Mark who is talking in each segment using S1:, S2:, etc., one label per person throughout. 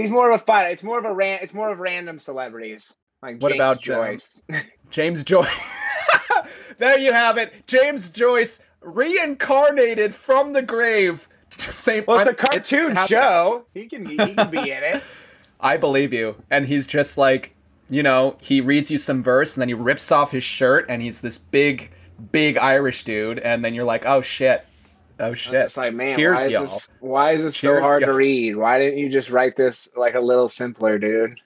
S1: he's more of a fighter. It's more of a ran. It's more of random celebrities. Like
S2: What
S1: James
S2: about, um,
S1: Joyce?
S2: James Joyce. there you have it. James Joyce reincarnated from the grave. Same.
S1: well, it's a cartoon
S2: happening.
S1: show. He can he can be in it.
S2: I believe you. And he's just like, you know, he reads you some verse and then he rips off his shirt and he's this big, big Irish dude. And then you're like, oh shit. Oh shit.
S1: It's like, man,
S2: Cheers,
S1: why is
S2: y'all.
S1: this why is this
S2: Cheers,
S1: so hard to
S2: y'all.
S1: read? Why didn't you just write this like a little simpler, dude?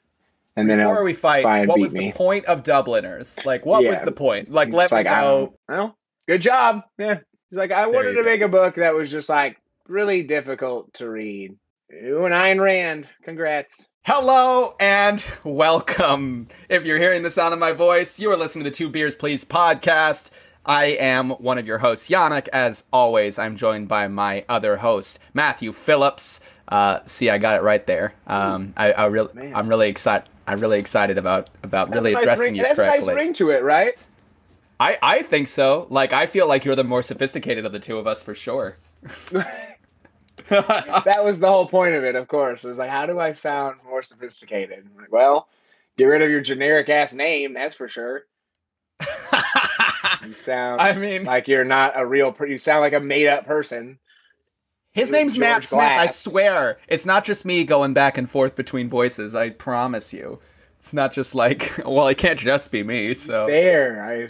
S1: And then
S2: Before we fight, what was
S1: me.
S2: the point of Dubliners? Like, what was the point? Like,
S1: it's
S2: let
S1: like
S2: me know.
S1: well, good job. Yeah. He's like, I wanted to
S2: go.
S1: make a book that was just like really difficult to read. You and Ayn Rand, congrats.
S2: Hello and welcome. If you're hearing the sound of my voice, you are listening to the Two Beers Please podcast. I am one of your hosts, Yannick. As always, I'm joined by my other host, Matthew Phillips. Uh, see, I got it right there. Um, I, I really,
S1: Man.
S2: I'm really excited. I'm really excited about about
S1: That's
S2: really
S1: nice
S2: addressing
S1: ring,
S2: you
S1: That's a
S2: correctly.
S1: nice ring to it, right?
S2: I, I think so. Like, I feel like you're the more sophisticated of the two of us for sure.
S1: that was the whole point of it, of course. It was like, how do I sound more sophisticated? Like, well, get rid of your generic ass name, that's for sure. You sound
S2: I mean,
S1: like you're not a real. Per- you sound like a made up person.
S2: His name's Matt Smith. I swear. It's not just me going back and forth between voices. I promise you. It's not just like, well, it can't just be me. So
S1: There, I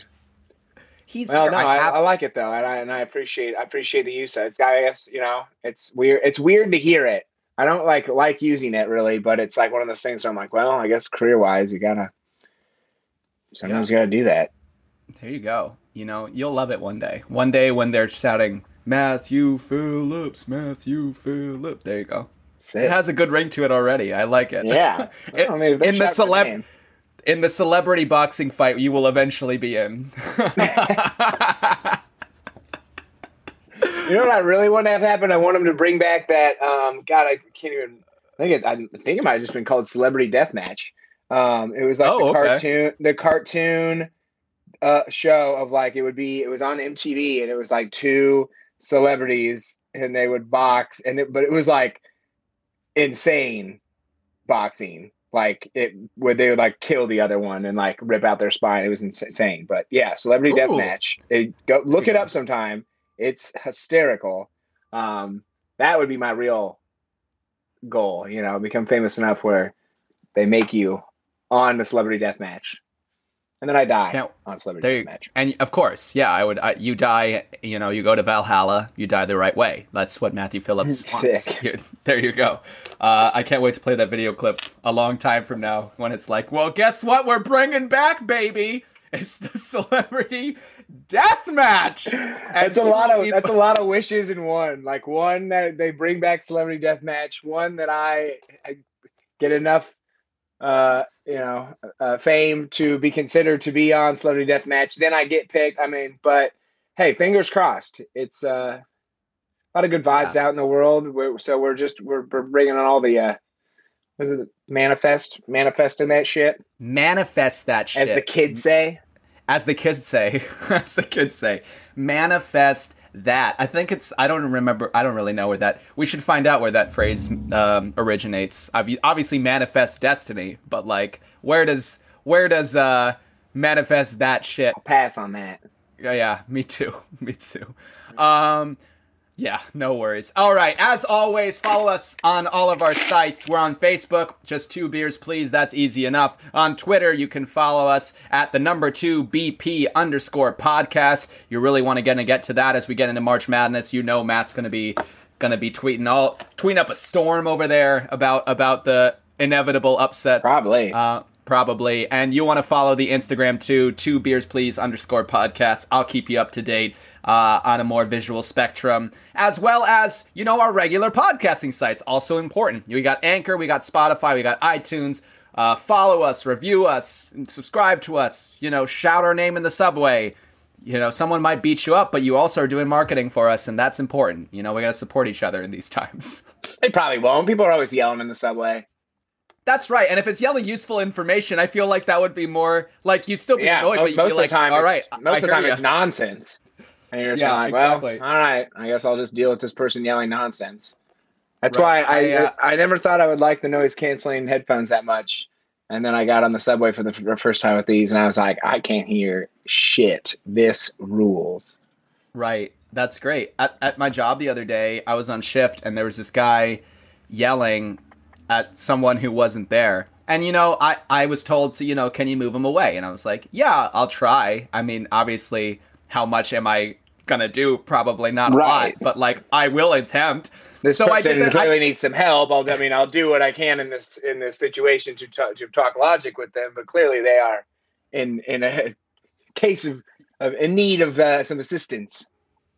S2: he's.
S1: Well, no, I, I like it though, and I and I appreciate I appreciate the use. of it. It's got, I guess, you know, it's weird. It's weird to hear it. I don't like like using it really, but it's like one of those things where I'm like, well, I guess career wise, you gotta sometimes you gotta do that.
S2: there you go. You know, you'll love it one day. One day when they're shouting Matthew Phillips, Matthew Phillips. There you go. It
S1: it.
S2: has a good ring to it already. I like it.
S1: yeah.
S2: It-
S1: I mean,
S2: in the celeb- in the celebrity boxing fight, you will eventually be in.
S1: You know what I really want to have happen? I want them to bring back that. Um, God, I can't even. I think it. I think it might have just been called Celebrity Deathmatch. Um, it was like
S2: Oh,
S1: the
S2: okay.
S1: cartoon, the cartoon uh, show of like it would be. It was on MTV, and it was like two celebrities, and they would box, and it, but it was like insane boxing. Like it would they would like kill the other one and like rip out their spine. It was insane. But yeah, Celebrity
S2: Ooh.
S1: Deathmatch. It, go look it up sometime. It's hysterical. Um, that would be my real goal. You know, become famous enough where they make you on the Celebrity Death Match, and then I die
S2: Can't-
S1: on Celebrity
S2: There you-
S1: Death
S2: And of course, yeah, I would. I, you die. You know, you go to Valhalla. You die the right way. That's what Matthew Phillips wants.
S1: Sick.
S2: There you go. Uh, I can't wait to play that video clip a long time from now when it's like, well, guess what? We're bringing back, baby. It's the celebrity death match.
S1: That's a lot of that's a lot of wishes in one. Like one that they bring back Celebrity Death Match. One that I, I get enough, uh, you know, uh, fame to be considered to be on Celebrity Death Match. Then I get picked. I mean, but hey, fingers crossed. It's uh, a lot of good vibes out in the world. We're, so we're just we're, we're bringing on all the uh, what is it manifest manifesting that shit
S2: manifest that shit.
S1: as the kids say.
S2: as the kids say, as the kids say, manifest that. I think it's. I don't remember. I don't really know where that. We should find out where that phrase um, originates. Obvi- Obviously, manifest destiny, but like, where does where does uh manifest that shit?
S1: Pass on that.
S2: Yeah, yeah, me too. me too. Um yeah, no worries. All right, as always, follow us on all of our sites. We're on Facebook, just two beers, please. That's easy enough. On Twitter, you can follow us at the number two BP underscore podcast. You really want to get to get to that as we get into March Madness. You know, Matt's gonna be gonna be tweeting all tweeting up a storm over there about about the inevitable upsets.
S1: Probably.
S2: Uh, probably. And you want to follow the Instagram too, two beers please underscore podcast. I'll keep you up to date uh, on a more visual spectrum, as well as you know our regular podcasting sites. Also important. We got Anchor, we got Spotify, we got iTunes. Uh, follow us, review us, subscribe to us. You know, shout our name in the subway. You know, someone might beat you up, but you also are doing marketing for us, and that's important. You know, we got to support each other in these times.
S1: They probably won't. People are always yelling in the subway.
S2: That's right. And if it's yelling useful information, I feel like that would be more like you'd still be
S1: Yeah,
S2: annoyed,
S1: most,
S2: but you'd
S1: most
S2: be
S1: of
S2: like,
S1: the time,
S2: all right.
S1: most of the time
S2: hear
S1: it's nonsense, and you're
S2: Yeah, exactly.
S1: well, all right, I guess I'll just deal with this person yelling nonsense. That's
S2: Right.
S1: why I
S2: I, uh,
S1: I never thought I would like the noise canceling headphones that much. And then I got on the subway for the first time with these, and I was like, I can't hear shit. This rules.
S2: Right. That's great. At, at my job the other day, I was on shift and there was this guy yelling at someone who wasn't there. And you know, I I was told to, you know, can you move him away? And I was like, yeah, I'll try. I mean, obviously, how much am I gonna do? Probably not a lot, but like I will attempt.
S1: This
S2: So I
S1: person
S2: did that- I-
S1: needs some help. I'll, I mean, I'll do what I can in this in this situation to talk, to talk logic with them. But clearly, they are in in a case of, of in need of uh, some assistance.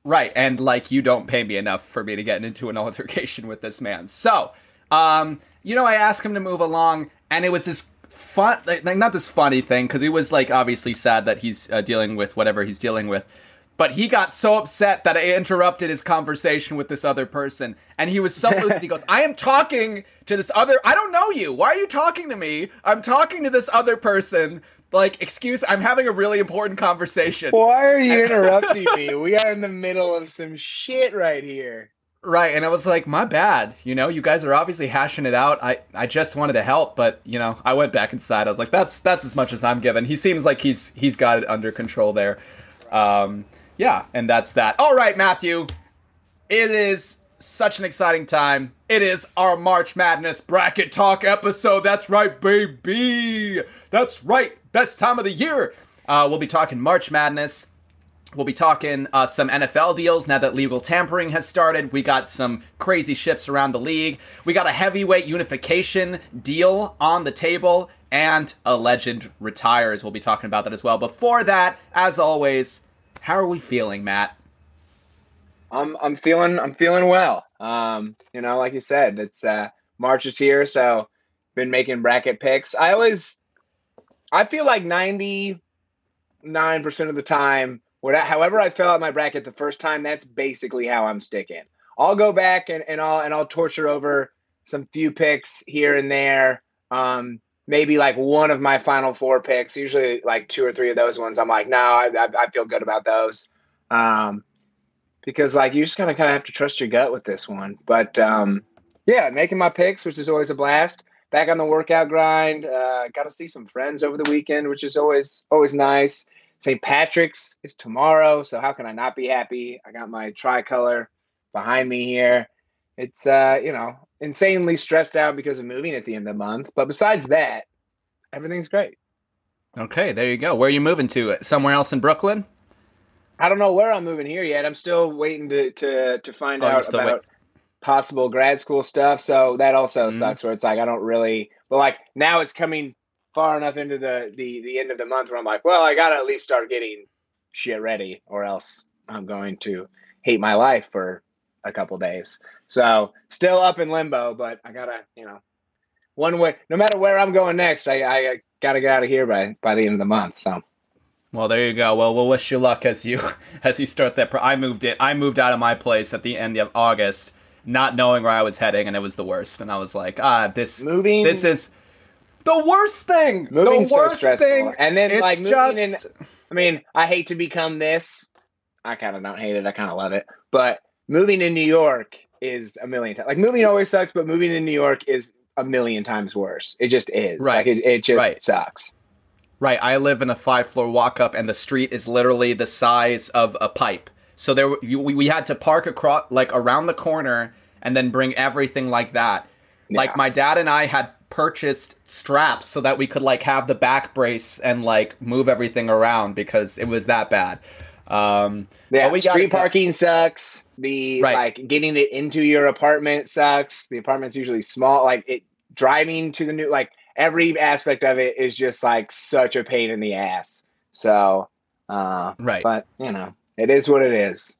S2: Right, and like you don't pay me enough for me to get into an altercation with this man. So, um, you know, I asked him to move along, and it was this fun, like not this funny thing, because he was like obviously sad that he's uh, dealing with whatever he's dealing with. But he got so upset that I interrupted his conversation with this other person, and he was so he goes, "I am talking to this other. I don't know you. Why are you talking to me? I'm talking to this other person. Like, excuse. I'm having a really important conversation."
S1: Why are you interrupting me? We are in the middle of some shit right here.
S2: Right, and I was like, my bad. You know, you guys are obviously hashing it out. I, I just wanted to help, but you know, I went back inside. I was like, that's that's as much as I'm given. He seems like he's he's got it under control there. Um, yeah, and that's that. All right, Matthew. It is such an exciting time. It is our March Madness bracket talk episode. That's right, baby. That's right. Best time of the year. Uh, we'll be talking March Madness. We'll be talking uh, some NFL deals now that legal tampering has started. We got some crazy shifts around the league. We got a heavyweight unification deal on the table, and a legend retires. We'll be talking about that as well. Before that, as always, how are we feeling, Matt?
S1: I'm I'm feeling I'm feeling well. Um, you know, like you said, it's uh March is here, so been making bracket picks. I always I feel like 99% of the time, what however I fill out my bracket the first time, that's basically how I'm sticking. I'll go back and, and I'll and I'll torture over some few picks here and there. Um, maybe like one of my final four picks, usually like two or three of those ones. I'm like, no, I, I, I feel good about those. Um, because like you just kind of kind of have to trust your gut with this one. But um, yeah, making my picks, which is always a blast. Back on the workout grind. Uh, got to see some friends over the weekend, which is always always nice. St. Patrick's is tomorrow, so how can I not be happy? I got my tricolor behind me here. It's uh, you know, insanely stressed out because of moving at the end of the month, but besides that, everything's great.
S2: Okay, there you go. Where are you moving to? Somewhere else in Brooklyn?
S1: I don't know where I'm moving here yet. I'm still waiting to to to find
S2: Oh,
S1: out about possible grad school stuff. So that also
S2: Mhm.
S1: sucks. Where it's like I don't really, but like now it's coming far enough into the the the end of the month where I'm like, well, I gotta at least start getting shit ready, or else I'm going to hate my life for a couple days. So still up in limbo, but I gotta, you know, one way. No matter where I'm going next, I I, I gotta get out of here by by the end of the month. So.
S2: Well, there you go. Well, we'll wish you luck as you as you start that. Pro- I moved it. I moved out of my place at the end of August, not knowing where I was heading, and it was the worst. And I was like, ah, this
S1: Moving
S2: this is the worst thing.
S1: Moving's
S2: the
S1: so
S2: worst
S1: stressful.
S2: thing.
S1: And then
S2: It's
S1: like moving
S2: just
S1: in I mean, I hate to become this. I kind of don't hate it. I kind of love it. But moving in New York is a million times. Like moving always sucks, but moving in New York is a million times worse. It just is.
S2: Right.
S1: Like it, it just
S2: Right.
S1: sucks.
S2: Right. I live in a five floor walk up, and the street is literally the size of a pipe. So there, we, we had to park across, like around the corner, and then bring everything like that. Like my dad and I had purchased straps so that we could like have the back brace and like move everything around because it was that bad. Um,
S1: Yeah,
S2: we
S1: street parking sucks. The
S2: Right.
S1: like getting it into your apartment sucks. The apartment's usually small. Like it driving to the new like every aspect of it is just like such a pain in the ass. So uh
S2: right.
S1: but you know, it is what it is.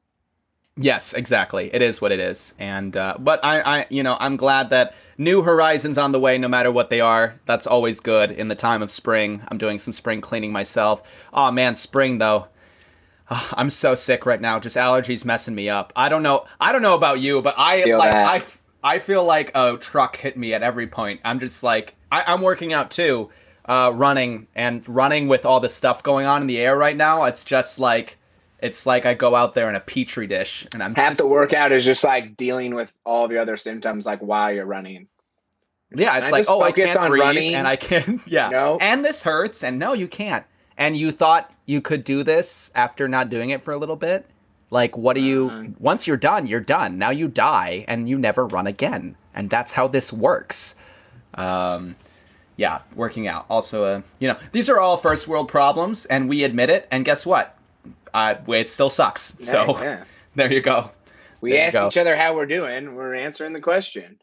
S2: Yes, exactly. It is what it is, and uh, but I, I, you know, I'm glad that new horizons on the way, no matter what they are. That's always good in the time of spring. I'm doing some spring cleaning myself. Oh man, spring though. Ah, I'm so sick right now. Just allergies messing me up. I don't know. I don't know about you, but I
S1: Feel
S2: like
S1: that.
S2: I, I feel like a truck hit me at every point. I'm just like I, I'm working out too, uh, running and running with all the stuff going on in the air right now. It's just like it's like I go out there in a petri dish and I'm
S1: Half
S2: just,
S1: the workout is just like dealing with all of your other symptoms, like while you're running.
S2: yeah, it's
S1: I
S2: like oh I can't
S1: on
S2: breathe
S1: running?
S2: and I can yeah,
S1: No.
S2: and this hurts and no you can't. And you thought you could do this after not doing it for a little bit? Like what do you
S1: Uh-uh.
S2: once you're done, you're done. Now you die and you never run again. And that's how this works. Um yeah, working out. Also, uh, you know, these are all first world problems, and we admit it. And guess what? Uh, it still sucks. So
S1: yeah.
S2: there you go.
S1: we
S2: There
S1: asked
S2: go.
S1: each other how we're doing. We're answering the question.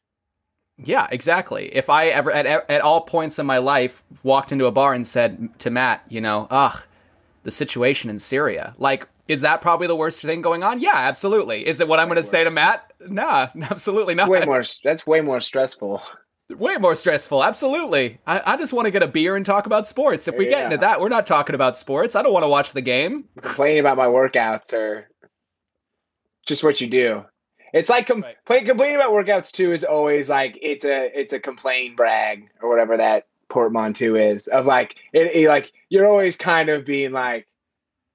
S2: Yeah, exactly. If I ever at at all points in my life walked into a bar and said to Matt, you know, ugh, the situation in Syria, like. Is that probably the worst thing going on? Yeah, absolutely. Is it what I'm going to say to. Matt? Nah, absolutely not.
S1: Way more. That's way more stressful.
S2: Way more stressful. Absolutely. I, I just want to get a beer and talk about sports. If we get into that, we're not talking about sports. I don't want to watch the game.
S1: Complaining about my workouts or just what you do. It's like com-
S2: Right.
S1: play- complaining about workouts too is always like it's a it's a complain brag or whatever that portmanteau is of like it, it- like you're always kind of being like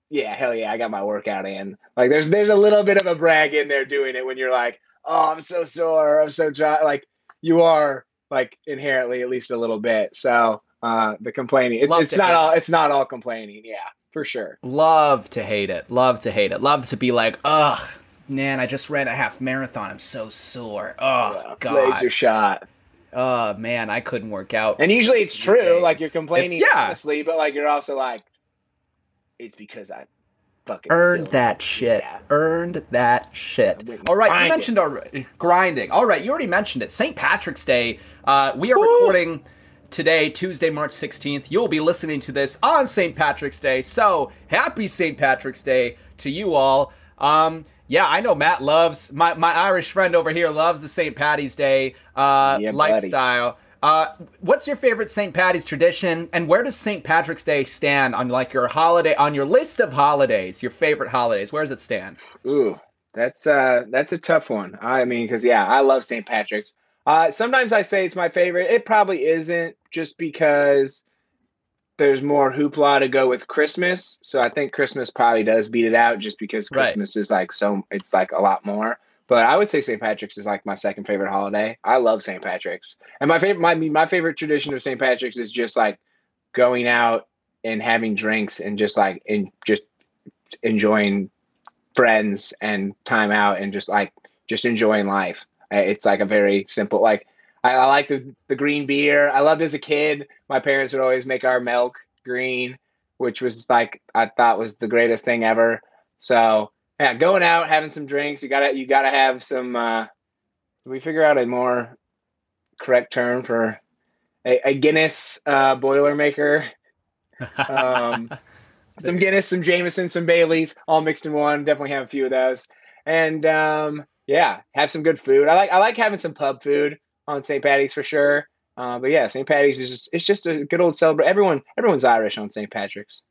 S1: yeah hell yeah I got my workout in like there's there's a little bit of a brag in there doing it when you're like oh I'm so sore I'm so dry like you are like inherently at least a little bit so uh the complaining it's, it's not all it's not all complaining yeah for sure
S2: Love to hate it. Love to hate it. Love to be like, ugh, man, I just ran a half marathon. I'm so sore. Oh,
S1: Yeah,
S2: God.
S1: are shot
S2: Oh, man, I couldn't work out.
S1: And usually it's true,
S2: days.
S1: like you're complaining
S2: It's- yeah.
S1: honestly, but like you're also like, it's because I fucking
S2: Earned
S1: killed
S2: that shit.
S1: Yeah.
S2: Earned that shit.
S1: I went
S2: All right, you
S1: grinding.
S2: mentioned already grinding. All right, you already mentioned it. St. Patrick's Day. Uh, we are
S1: Woo!
S2: recording today, Tuesday, March 16th. You'll be listening to this on St. Patrick's Day. So happy St. Patrick's Day to you all. Um, yeah, I know Matt loves my, my Irish friend over here loves the St. Patty's Day uh,
S1: Yeah, buddy.
S2: Uh, what's your favorite St. Patty's tradition, and where does St. Patrick's Day stand on like your holiday on your list of holidays? Your favorite holidays? Where does it stand?
S1: Ooh, that's uh that's a tough one. I mean, because yeah, I love St. Patrick's. Uh, sometimes I say it's my favorite. It probably isn't, just because there's more hoopla to go with Christmas. So I think Christmas probably does beat it out, just because
S2: Right.
S1: Christmas is like so. It's like a lot more. But I would say St. Patrick's is like my second favorite holiday. I love St. Patrick's, and my favorite my my favorite tradition of St. Patrick's is just like going out and having drinks and just like in just enjoying friends and time out and just like just enjoying life. It's like a very simple like I, I like the the green beer. I loved as a kid. My parents would always make our milk green, which was like I thought was the greatest thing ever. So yeah, going out having some drinks. You gotta you gotta have some. uh we figure out a more correct term for a, a Guinness uh, Boilermaker? Um, some Guinness, some Jameson, some Baileys, all mixed in one. Definitely have a few of those. And um, yeah, have some good food. I like I like having some pub food on St. Patty's for sure. Uh, but yeah, St. Patty's is just it's just a good old celebration. Everyone everyone's Irish on St. Patrick's.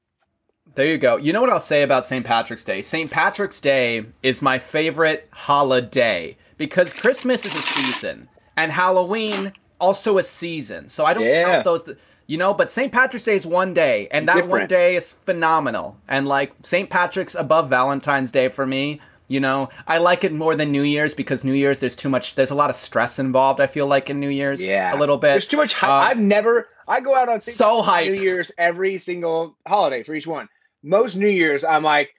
S2: There you go. You know what I'll say about St. Patrick's Day? St. Patrick's Day is my favorite holiday because Christmas is a season and Halloween also a season. So I don't
S1: Yeah.
S2: count those. th- you know, but St. Patrick's Day is one day, and
S1: It's
S2: that one day is phenomenal. And like St. Patrick's above Valentine's Day for me. You know, I like it more than New Year's because New Year's there's too much. There's a lot of stress involved. I feel like in New Year's,
S1: Yeah,
S2: a little bit.
S1: There's too much. Hype.
S2: Uh,
S1: I've never. I go out on St.
S2: so
S1: New. Year's every single holiday for each one. Most New Year's, I'm like,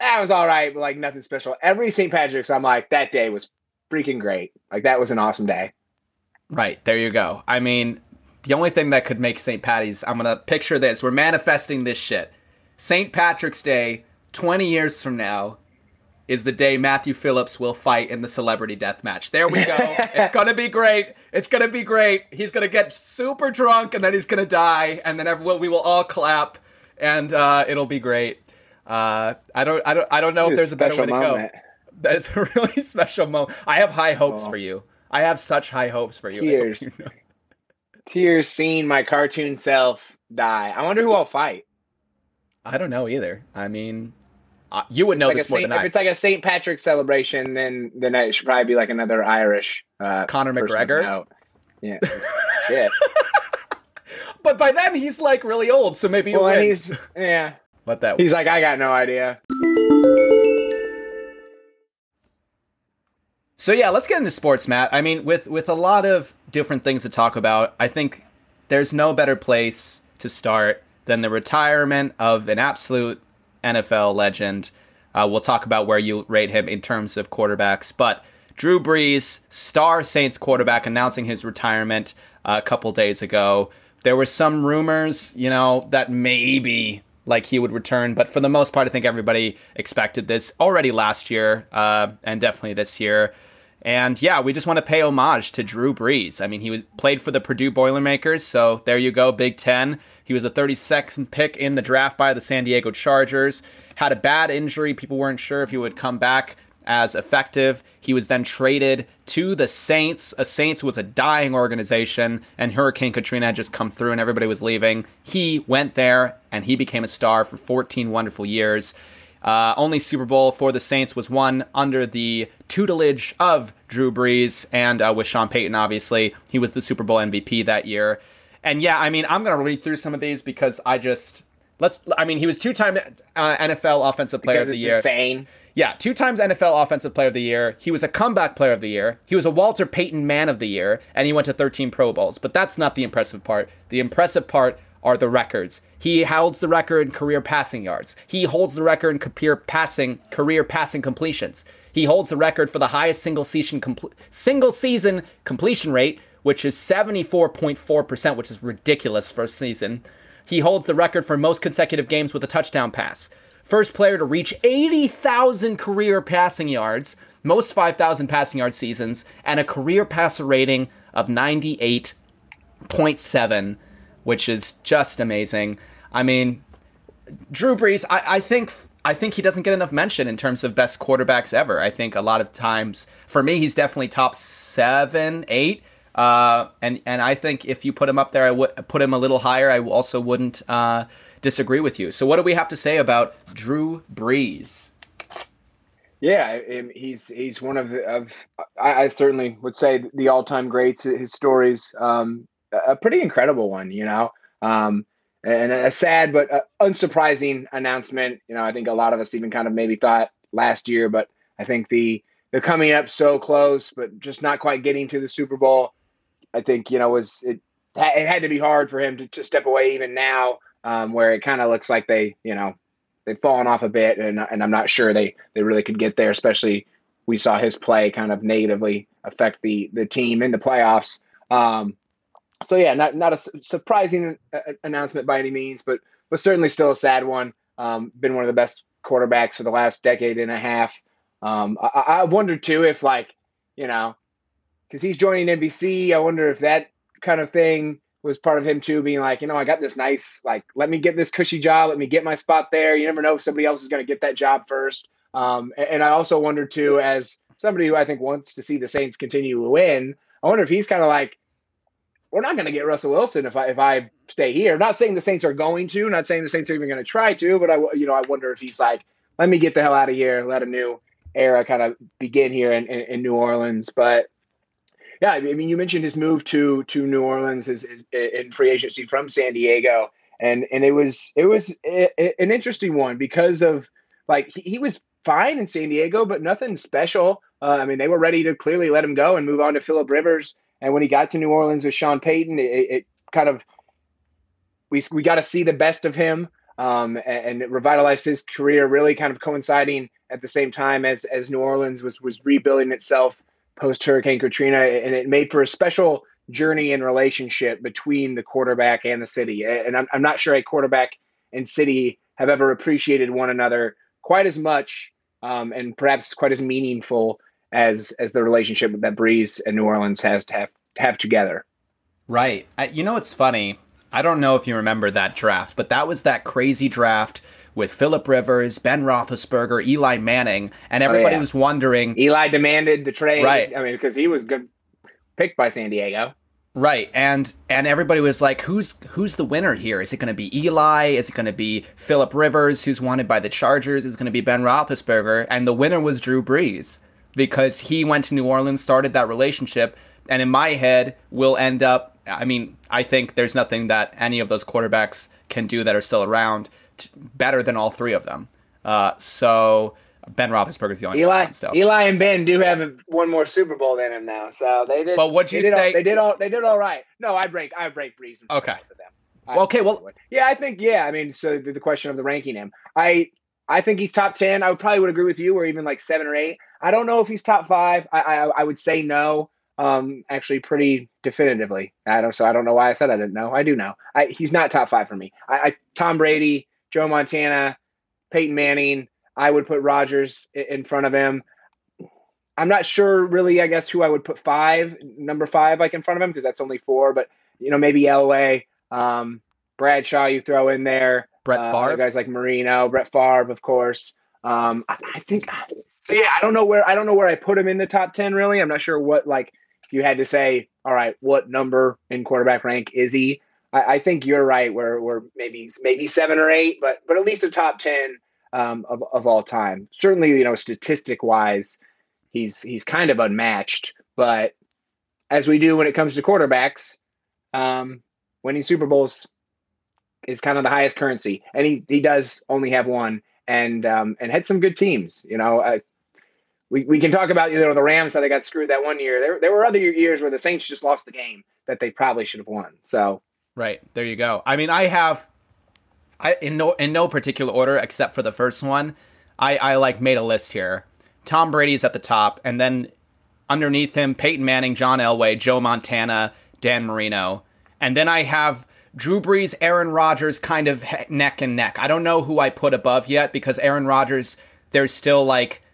S1: that was all right, but like nothing special. Every St. Patrick's, I'm like, that day was freaking great. Like that was an awesome day.
S2: Right, there you go. I mean, the only thing that could make St. Patty's, I'm going to picture this. We're manifesting this shit. St. Patrick's Day, 20 years from now, is the day Matthew Phillips will fight in the celebrity death match. There we go. it's going to be great. It's going to be great. He's going to get super drunk and then he's going to die and then everyone we will all clap and uh, it'll be great. Uh, I don't I don't I don't know if there's a better way to
S1: special
S2: go.
S1: moment.
S2: That's a really special moment. I have high hopes
S1: Oh.
S2: for you. I have such high hopes for you.
S1: Tears.
S2: you know.
S1: Tears seeing my cartoon self die. I wonder who I'll fight.
S2: I don't know either. I mean, uh, you would know
S1: Like
S2: this more
S1: Saint,
S2: than
S1: if it's like a St. Patrick's celebration, then then it should probably be like another Irish. Uh,
S2: Conor McGregor?
S1: out. Yeah. Shit.
S2: But by then he's like really old, so maybe
S1: well,
S2: win.
S1: he's yeah.
S2: what that.
S1: He's like, I got no idea.
S2: So yeah, let's get into sports, Matt. I mean, with with a lot of different things to talk about, I think there's no better place to start than the retirement of an absolute NFL legend. Uh, we'll talk about where you rate him in terms of quarterbacks, but Drew Brees, star Saints quarterback, announcing his retirement uh, a couple days ago. There were some rumors, you know, that maybe like he would return, but for the most part, I think everybody expected this already last year uh, and definitely this year. And yeah, we just want to pay homage to Drew Brees. I mean, he was played for the Purdue Boilermakers, so there you go, Big Ten. He was a 32nd pick in the draft by the San Diego Chargers. Had a bad injury. People weren't sure if he would come back as effective. He was then traded to the Saints. A Saints was a dying organization, and Hurricane Katrina had just come through and everybody was leaving. He went there and he became a star for 14 wonderful years. Uh, only Super Bowl for the Saints was won under the tutelage of Drew Brees and uh, with Sean Payton, obviously. He was the Super Bowl MVP that year. And yeah, I mean, I'm going to read through some of these because I just. Let's. I mean, he was two-time uh, NFL Offensive Player
S1: because
S2: of the Year.
S1: Insane.
S2: Yeah, two times NFL Offensive Player of the Year. He was a comeback Player of the Year. He was a Walter Payton Man of the Year, and he went to 13 Pro Bowls. But that's not the impressive part. The impressive part are the records. He holds the record in career passing yards. He holds the record in career passing career passing completions. He holds the record for the highest single season single season completion rate, which is 74.4%, which is ridiculous for a season. He holds the record for most consecutive games with a touchdown pass. First player to reach 80,000 career passing yards, most 5,000 passing yard seasons, and a career passer rating of 98.7 which is just amazing. I mean, Drew Brees, I, I think I think he doesn't get enough mention in terms of best quarterbacks ever. I think a lot of times, for me, he's definitely top seven, eight. Uh, and and I think if you put him up there, I would put him a little higher. I also wouldn't uh, disagree with you. So, what do we have to say about Drew Brees?
S1: Yeah, he's he's one of of I, I certainly would say the all time greats. His stories, um, a pretty incredible one, you know. Um, and a sad but uh, unsurprising announcement. You know, I think a lot of us even kind of maybe thought last year, but I think the the coming up so close, but just not quite getting to the Super Bowl. I think you know was it. It had to be hard for him to, to step away even now, um, where it kind of looks like they, you know, they've fallen off a bit, and and I'm not sure they they really could get there. Especially we saw his play kind of negatively affect the the team in the playoffs. Um, so yeah, not not a surprising announcement by any means, but but certainly still a sad one. Um, been one of the best quarterbacks for the last decade and a half. Um, I, I wonder too if like you know, because he's joining NBC. I wonder if that kind of thing was part of him too, being like, you know, I got this nice like, let me get this cushy job, let me get my spot there. You never know if somebody else is going to get that job first. Um, and, I also wonder too, as somebody who I think wants to see the Saints continue to win, I wonder if he's kind of like we're not going to get Russell Wilson if I if I stay here. Not saying the Saints are going to, not saying the Saints are even going to try to, but I you know I wonder if he's like, let me get the hell out of here, let a new era kind of begin here in, in, in New Orleans. But yeah, I mean, you mentioned his move to to New Orleans is, in free agency from San Diego, and and it was it was a, a, an interesting one because of like he, he was fine in San Diego, but nothing special. Uh, I mean, they were ready to clearly let him go and move on to Philip Rivers. And when he got to New Orleans with Sean Payton, it, it kind of we we got to see the best of him um, and, and it revitalized his career. Really, kind of coinciding at the same time as as New Orleans was was rebuilding itself post Hurricane Katrina, and it made for a special journey and relationship between the quarterback and the city. And I'm, I'm not sure a quarterback and city have ever appreciated one another quite as much um, and perhaps quite as meaningful as as the relationship that Brees and New Orleans has to have have together.
S2: Right. I, you know what's funny? I don't know if you remember that draft, but that was that crazy draft with Philip Rivers, Ben Roethlisberger, Eli Manning, and oh, everybody oh, yeah. was wondering.
S1: Eli demanded the trade. Right. I mean, because he was good picked by San Diego.
S2: Right, and and everybody was like, "Who's who's the winner here? Is it going to be Eli? Is it going to be Philip Rivers, who's wanted by the Chargers? Is it going to be Ben Roethlisberger?" And the winner was Drew Brees because he went to New Orleans, started that relationship, and in my head will end up. I mean, I think there's nothing that any of those quarterbacks can do that are still around t- better than all three of them. Uh, so Ben Roethlisberger's the only
S1: Eli,
S2: one. So.
S1: Eli and Ben do have one more Super Bowl than him now, so they did.
S2: But what'd you
S1: they did
S2: say-
S1: All, they did all. They did all right. No, I break. I break Breeze. and
S2: Okay.
S1: for them.
S2: Well, okay, well-
S1: yeah, I think yeah. I mean, so the, the question of the ranking him, I I think he's top ten. I would probably would agree with you, or even like seven or eight. I don't know if he's top five. I I, I would say no. Um, actually, pretty definitively. I don't. So I don't know why I said I didn't know. I do know. I, he's not top five for me. I, I Tom Brady, Joe Montana, Peyton Manning. I would put Rodgers in front of him. I'm not sure really. I guess who I would put five, number five, like in front of him because that's only four. But you know, maybe Elway, um, Bradshaw. You throw in there.
S2: Brett
S1: Uh,
S2: Favre.
S1: other guys like Marino, Brett Favre, of course. Um, I, I think so. Yeah, I don't know where I don't know where I put him in the top ten. Really, I'm not sure what like if you had to say, all right, what number in quarterback rank is he? I, I think you're right. Where we're maybe maybe seven or eight, but but at least a top ten um, of of all time. Certainly, you know, statistic wise, he's he's kind of unmatched. But as we do when it comes to quarterbacks, um, winning Super Bowls is kind of the highest currency, and he he does only have one, and um, and had some good teams. You know, uh, we we can talk about you know the Rams how they got screwed that one year. There there were other years where the Saints just lost the game that they probably should have won. So
S2: Right there, you go. I mean, I have, I in no in no particular order except for the first one. I I like made a list here. Tom Brady's at the top, and then underneath him, Peyton Manning, John Elway, Joe Montana, Dan Marino, and then I have Drew Brees, Aaron Rodgers, kind of neck and neck. I don't know who I put above yet because Aaron Rodgers, there's still like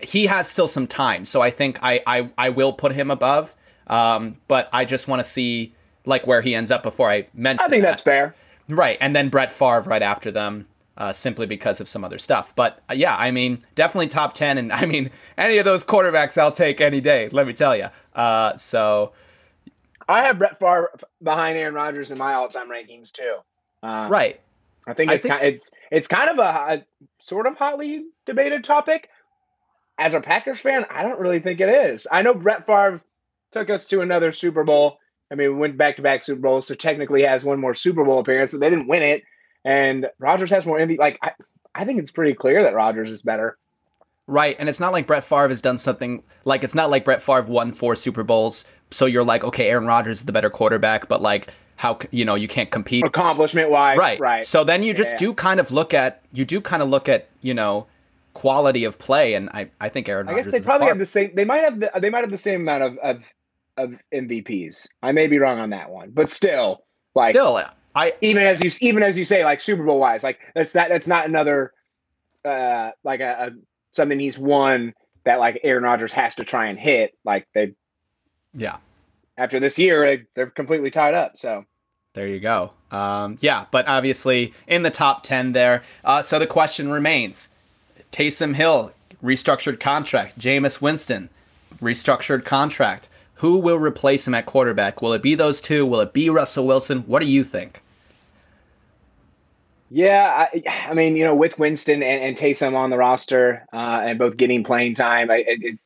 S2: he has still some time, so I think I I, I will put him above. Um, but I just want to see like where he ends up before I mention.
S1: I think
S2: that.
S1: that's fair.
S2: Right, and then Brett Favre right after them, uh, simply because of some other stuff. But uh, yeah, I mean, definitely top ten, and I mean, any of those quarterbacks I'll take any day. Let me tell you. Uh, so
S1: I have Brett Favre behind Aaron Rodgers in my all-time rankings too. Uh,
S2: right,
S1: I think
S2: I
S1: it's
S2: think-
S1: kind it's it's kind of a, a sort of hotly debated topic. As a Packers fan, I don't really think it is. I know Brett Favre took us to another Super Bowl. I mean, we went back to back Super Bowls, so technically has one more Super Bowl appearance, but they didn't win it. And Rodgers has more MVP. Like I, I think it's pretty clear that Rodgers is better.
S2: right, and it's not like Brett Favre has done something like it's not like Brett Favre won four Super Bowls, so you're like, okay, Aaron Rodgers is the better quarterback, but like how you know you can't compete
S1: Accomplishment wise,
S2: right
S1: right.
S2: so then you just
S1: Yeah.
S2: do kind of look at you do kind of look at you know quality of play and i i think aaron
S1: I guess they probably have the same. They might have the. They might have the same amount of of, of MVPs. I may be wrong on that one, but still, like
S2: still i
S1: even as you even as you say, like Super Bowl wise, like that's that that's not another uh like a, a something he's won that like Aaron Rodgers has to try and hit. Like they
S2: yeah
S1: after this year, they, they're completely tied up. So
S2: There you go. Um, yeah, but obviously in the top 10 there. Uh, so the question remains Taysom Hill, restructured contract. Jameis Winston, restructured contract. Who will replace him at quarterback? Will it be those two? Will it be Russell Wilson? What do you think?
S1: yeah, I, I mean, you know, with Winston and, and Taysom on the roster uh, and both getting playing time, I it,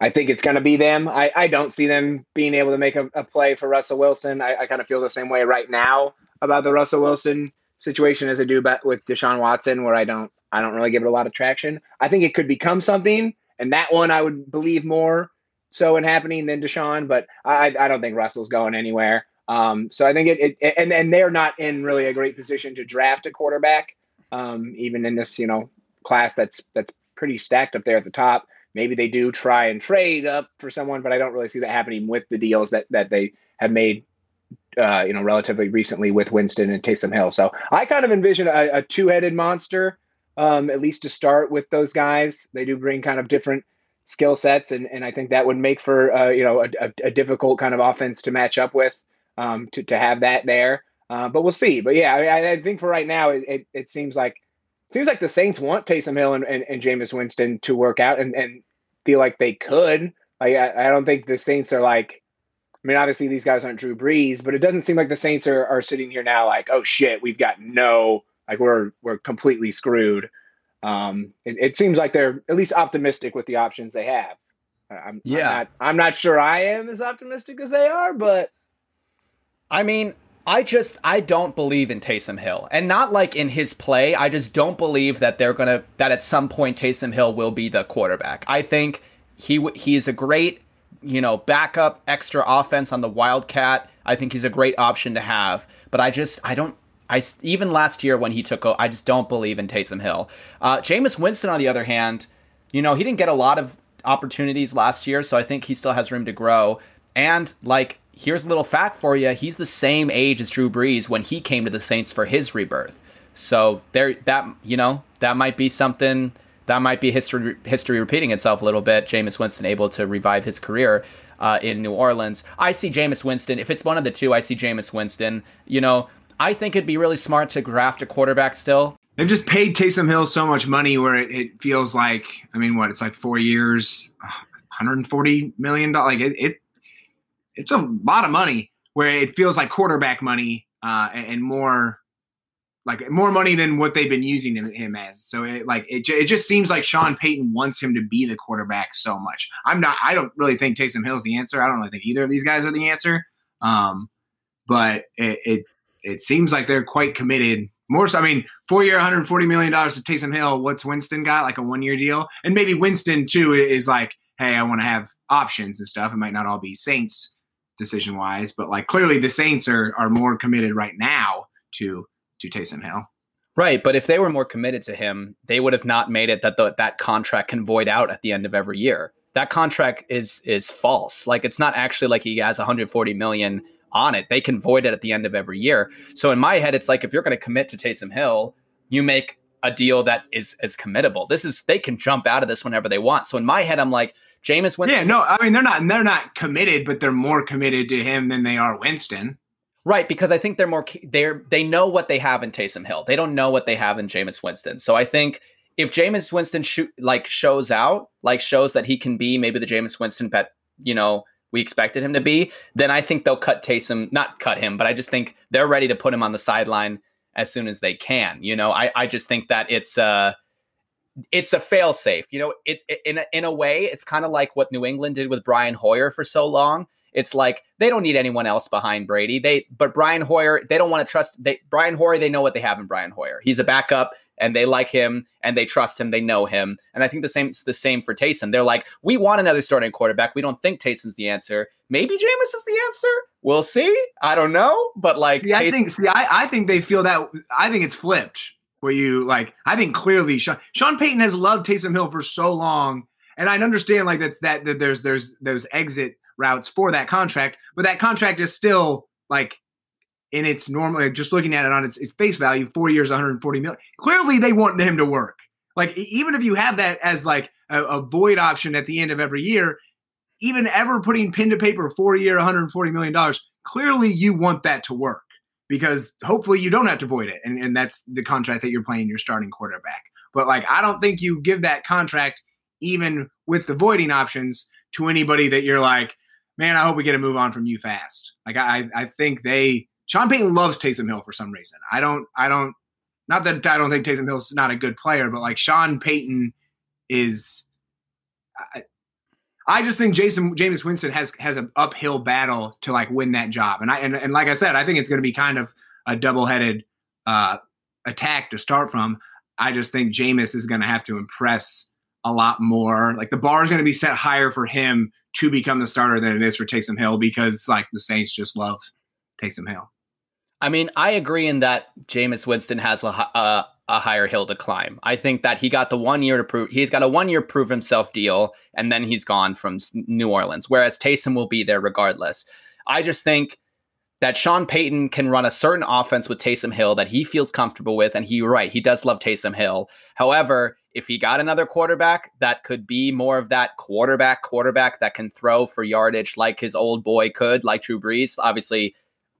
S1: I think it's going to be them. I, I don't see them being able to make a, a play for Russell Wilson. I, I kind of feel the same way right now about the Russell Wilson situation as I do about with Deshaun Watson, where I don't I don't really give it a lot of traction. I think it could become something, and that one I would believe more so in happening than Deshaun, but I I don't think Russell's going anywhere. Um, so I think it, it and and they're not in really a great position to draft a quarterback, um, even in this you know class that's that's pretty stacked up there at the top. Maybe they do try and trade up for someone, but I don't really see that happening with the deals that that they have made uh, you know, relatively recently with Winston and Taysom Hill. So I kind of envision a, a two-headed monster, um, at least to start with those guys. They do bring kind of different skill sets, and, and I think that would make for uh, you know a, a, difficult kind of offense to match up with um, to to have that there. Uh, but we'll see. But yeah, I, I think for right now, it, it, it seems like seems like the Saints want Taysom Hill and, and, and Jameis Winston to work out and, and feel like they could. Like I, I don't think the Saints are like I mean, obviously these guys aren't Drew Brees, but it doesn't seem like the Saints are, are sitting here now like, oh shit, we've got no like we're we're completely screwed. Um, it, it seems like they're at least optimistic with the options they have. I'm,
S2: Yeah.
S1: I'm not, I'm not sure I am as optimistic as they are, but
S2: I mean, I just I don't believe in Taysom Hill, and not like in his play. I just don't believe that they're gonna that at some point Taysom Hill will be the quarterback. I think he he's a great you know backup extra offense on the Wildcat. I think he's a great option to have, but I just I don't. I even last year when he took, I just don't believe in Taysom Hill. Uh, Jameis Winston, on the other hand, you know he didn't get a lot of opportunities last year, so I think he still has room to grow. And like here's a little fact for you: he's the same age as Drew Brees when he came to the Saints for his rebirth. So there, that you know, that might be something. That might be history history repeating itself a little bit. Jameis Winston able to revive his career uh, in New Orleans. I see Jameis Winston. If it's one of the two, I see Jameis Winston. You know, I think it'd be really smart to draft a quarterback still.
S1: They've just paid Taysom Hill so much money where it, it feels like, I mean, what? It's like four years, 140 million dollars. Like it, it it's a lot of money where it feels like quarterback money uh, and more like more money than what they've been using him, him as. So it like it, it just seems like Sean Payton wants him to be the quarterback so much. I'm not. I don't really think Taysom Hill's the answer. I don't really think either of these guys are the answer. Um, but it, it it seems like they're quite committed. More so, I mean, four year, 140 million dollars to Taysom Hill. What's Winston got? Like a one year deal, and maybe Winston too is like, hey, I want to have options and stuff. It might not all be Saints decision wise, but like clearly the Saints are are more committed right now to to Taysom Hill.
S2: Right, but if they were more committed to him, they would have not made it that the, that contract can void out at the end of every year. That contract is is false. Like it's not actually like he has 140 million on it. They can void it at the end of every year. So in my head, it's like if you're going to commit to Taysom Hill, you make a deal that is is committable. This is they can jump out of this whenever they want. So in my head, I'm like, Jameis Winston.
S1: Yeah, no, I mean they're not they're not committed, but they're more committed to him than they are Winston.
S2: Right, because I think they're more they're they know what they have in Taysom Hill. They don't know what they have in Jameis Winston. So I think if Jameis Winston shoot like shows out, like shows that he can be maybe the Jameis Winston that you know we expected him to be, then I think they'll cut Taysom, not cut him, but I just think they're ready to put him on the sideline as soon as they can. You know, I I just think that it's uh it's a fail safe. You know, it, it, in a, in a way, it's kind of like what New England did with Brian Hoyer for so long. It's like they don't need anyone else behind Brady. They but Brian Hoyer, they don't want to trust. They Brian Hoyer, they know what they have in Brian Hoyer. He's a backup, and they like him and they trust him. They know him, and I think the same it's the same for Taysom. They're like, we want another starting quarterback. We don't think Taysom's the answer. Maybe Jameis is the answer. We'll see. I don't know, but like,
S1: see, I think see, I, I think they feel that. I think it's flipped where you like I think clearly Sean, Sean Payton has loved Taysom Hill for so long, and I understand like that's that, that there's there's those exit routes for that contract, but that contract is still like in its normal. Like, just looking at it on its, its face value, four years, 140 million. Clearly, they want him to work. Like even if you have that as like a, a void option at the end of every year, even ever putting pen to paper, four year, 140 million dollars. Clearly, you want that to work because hopefully you don't have to void it. And, and that's the contract that you're playing your starting quarterback. But like, I don't think you give that contract, even with the voiding options, to anybody that you're like, man, I hope we get a move on from you fast. Like, I, I think they, Sean Payton loves Taysom Hill for some reason. I don't, I don't, not that I don't think Taysom Hill's not a good player, but like Sean Payton is, I, I just think Jason Jameis Winston has has an uphill battle to like win that job, and I and, and like I said, I think it's going to be kind of a double headed uh, attack to start from. I just think Jameis is going to have to impress a lot more. Like the bar is going to be set higher for him to become the starter than it is for Taysom Hill because like the Saints just love Taysom Hill.
S2: I mean, I agree in that Jameis Winston has a, a, uh, a higher hill to climb. I think that he got the one year to prove he's got a one year prove himself deal, and then he's gone from New Orleans. Whereas Taysom will be there regardless. I just think that Sean Payton can run a certain offense with Taysom Hill that he feels comfortable with, and he right he does love Taysom Hill. However, if he got another quarterback that could be more of that quarterback quarterback that can throw for yardage like his old boy could, like Drew Brees, obviously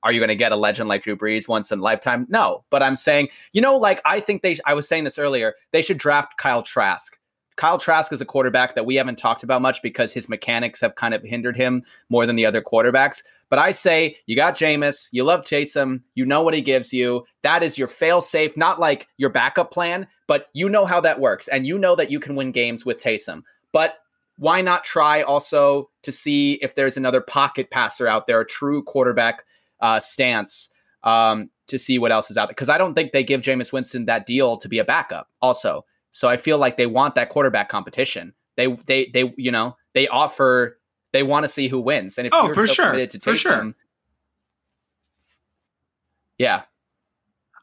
S2: are you going to get a legend like Drew Brees once in a lifetime? No, but I'm saying, you know, like I think they, I was saying this earlier, they should draft Kyle Trask. Kyle Trask is a quarterback that we haven't talked about much because his mechanics have kind of hindered him more than the other quarterbacks. But I say you got Jameis, you love Taysom, you know what he gives you. That is your fail safe, not like your backup plan, but you know how that works, and you know that you can win games with Taysom. But why not try also to see if there's another pocket passer out there, a true quarterback uh, stance um, to see what else is out there. Because I don't think they give Jameis Winston that deal to be a backup. Also, so I feel like they want that quarterback competition. They they they you know they offer they want to see who wins. And if
S1: Oh,
S2: you're
S1: for
S2: so
S1: sure.
S2: committed to
S1: For
S2: Taysom,
S1: sure.
S2: yeah,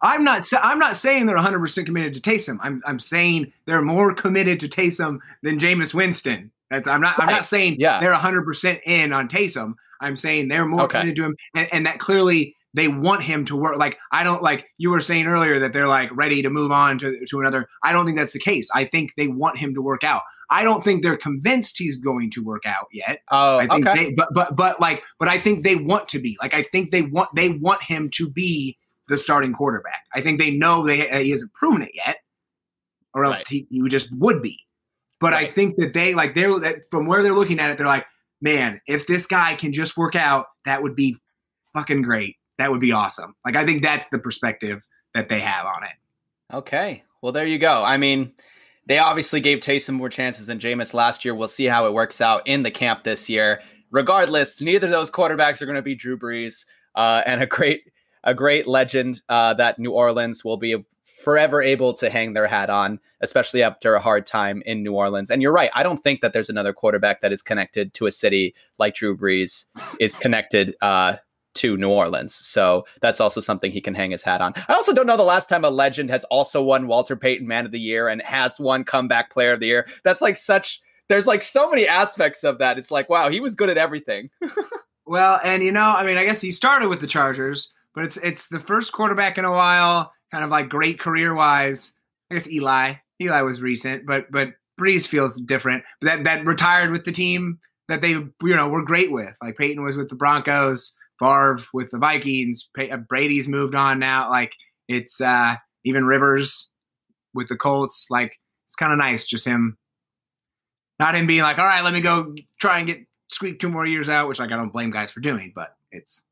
S1: I'm not. I'm not saying they're 100 percent committed to Taysom. I'm. I'm saying they're more committed to Taysom than Jameis Winston. That's. I'm not. I'm not saying
S2: Yeah.
S1: they're 100 percent in on Taysom. I'm saying they're more
S2: Okay.
S1: committed to him, and, and that clearly they want him to work. Like I don't like you were saying earlier that they're like ready to move on to to another. I don't think that's the case. I think they want him to work out. I don't think they're convinced he's going to work out yet.
S2: oh,
S1: I think
S2: okay,
S1: they, but but but like, but I think they want to be. Like, I think they want they want him to be the starting quarterback. I think they know they uh, he hasn't proven it yet, or else
S2: Right.
S1: he, he would just would be. But I think that they like they're from where they're looking at it, they're like, man, if this guy can just work out, that would be fucking great. That would be awesome. Like, I think that's the perspective that they have on it.
S2: okay. Well, there you go. I mean, they obviously gave Taysom more chances than Jameis last year. We'll see how it works out in the camp this year. Regardless, neither of those quarterbacks are going to be Drew Brees, uh, and a great a great legend uh, that New Orleans will be forever able to hang their hat on, especially after a hard time in New Orleans. And you're right. I don't think that there's another quarterback that is connected to a city like Drew Brees is connected uh, to New Orleans. So that's also something he can hang his hat on. I also don't know the last time a legend has also won Walter Payton Man of the Year and has won Comeback Player of the Year. That's like such. There's like so many aspects of that. It's like, wow, he was good at everything.
S1: Well, and you know, I mean, I guess he started with the Chargers, but it's it's the first quarterback in a while, kind of like great career wise. I guess Eli. Eli was recent, but but Brees feels different. That that retired with the team that they you know were great with. Like Peyton was with the Broncos, Favre with the Vikings. Uh, Brady's moved on now. Like it's uh even Rivers with the Colts. Like it's kind of nice, just him. Not him being like, all right, let me go try and get squeak two more years out, which like I don't blame guys for doing, but it's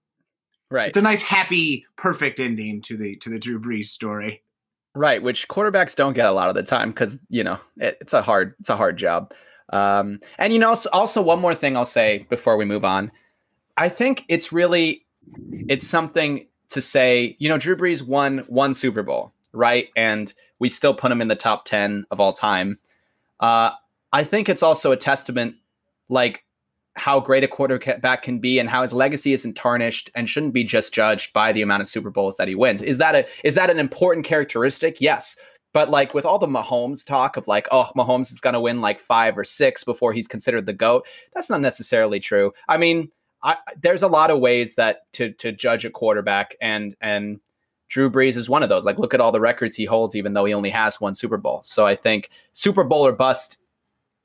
S2: Right.
S1: it's a nice, happy, perfect ending to the to the Drew Brees story.
S2: Right, which quarterbacks don't get a lot of the time because you know it, it's a hard it's a hard job. Um, and you know, also one more thing I'll say before we move on, I think it's really it's something to say. You know, Drew Brees won one Super Bowl, right? And we still put him in the top ten of all time. Uh, I think it's also a testament, like how great a quarterback can be and how his legacy isn't tarnished and shouldn't be just judged by the amount of Super Bowls that he wins. Is that a is that an important characteristic? Yes. But like with all the Mahomes talk of like, oh, Mahomes is going to win like five or six before he's considered the goat. That's not necessarily true. I mean, I, there's a lot of ways that to to judge a quarterback, and and Drew Brees is one of those. Like, look at all the records he holds, even though he only has one Super Bowl. So I think Super Bowl or bust.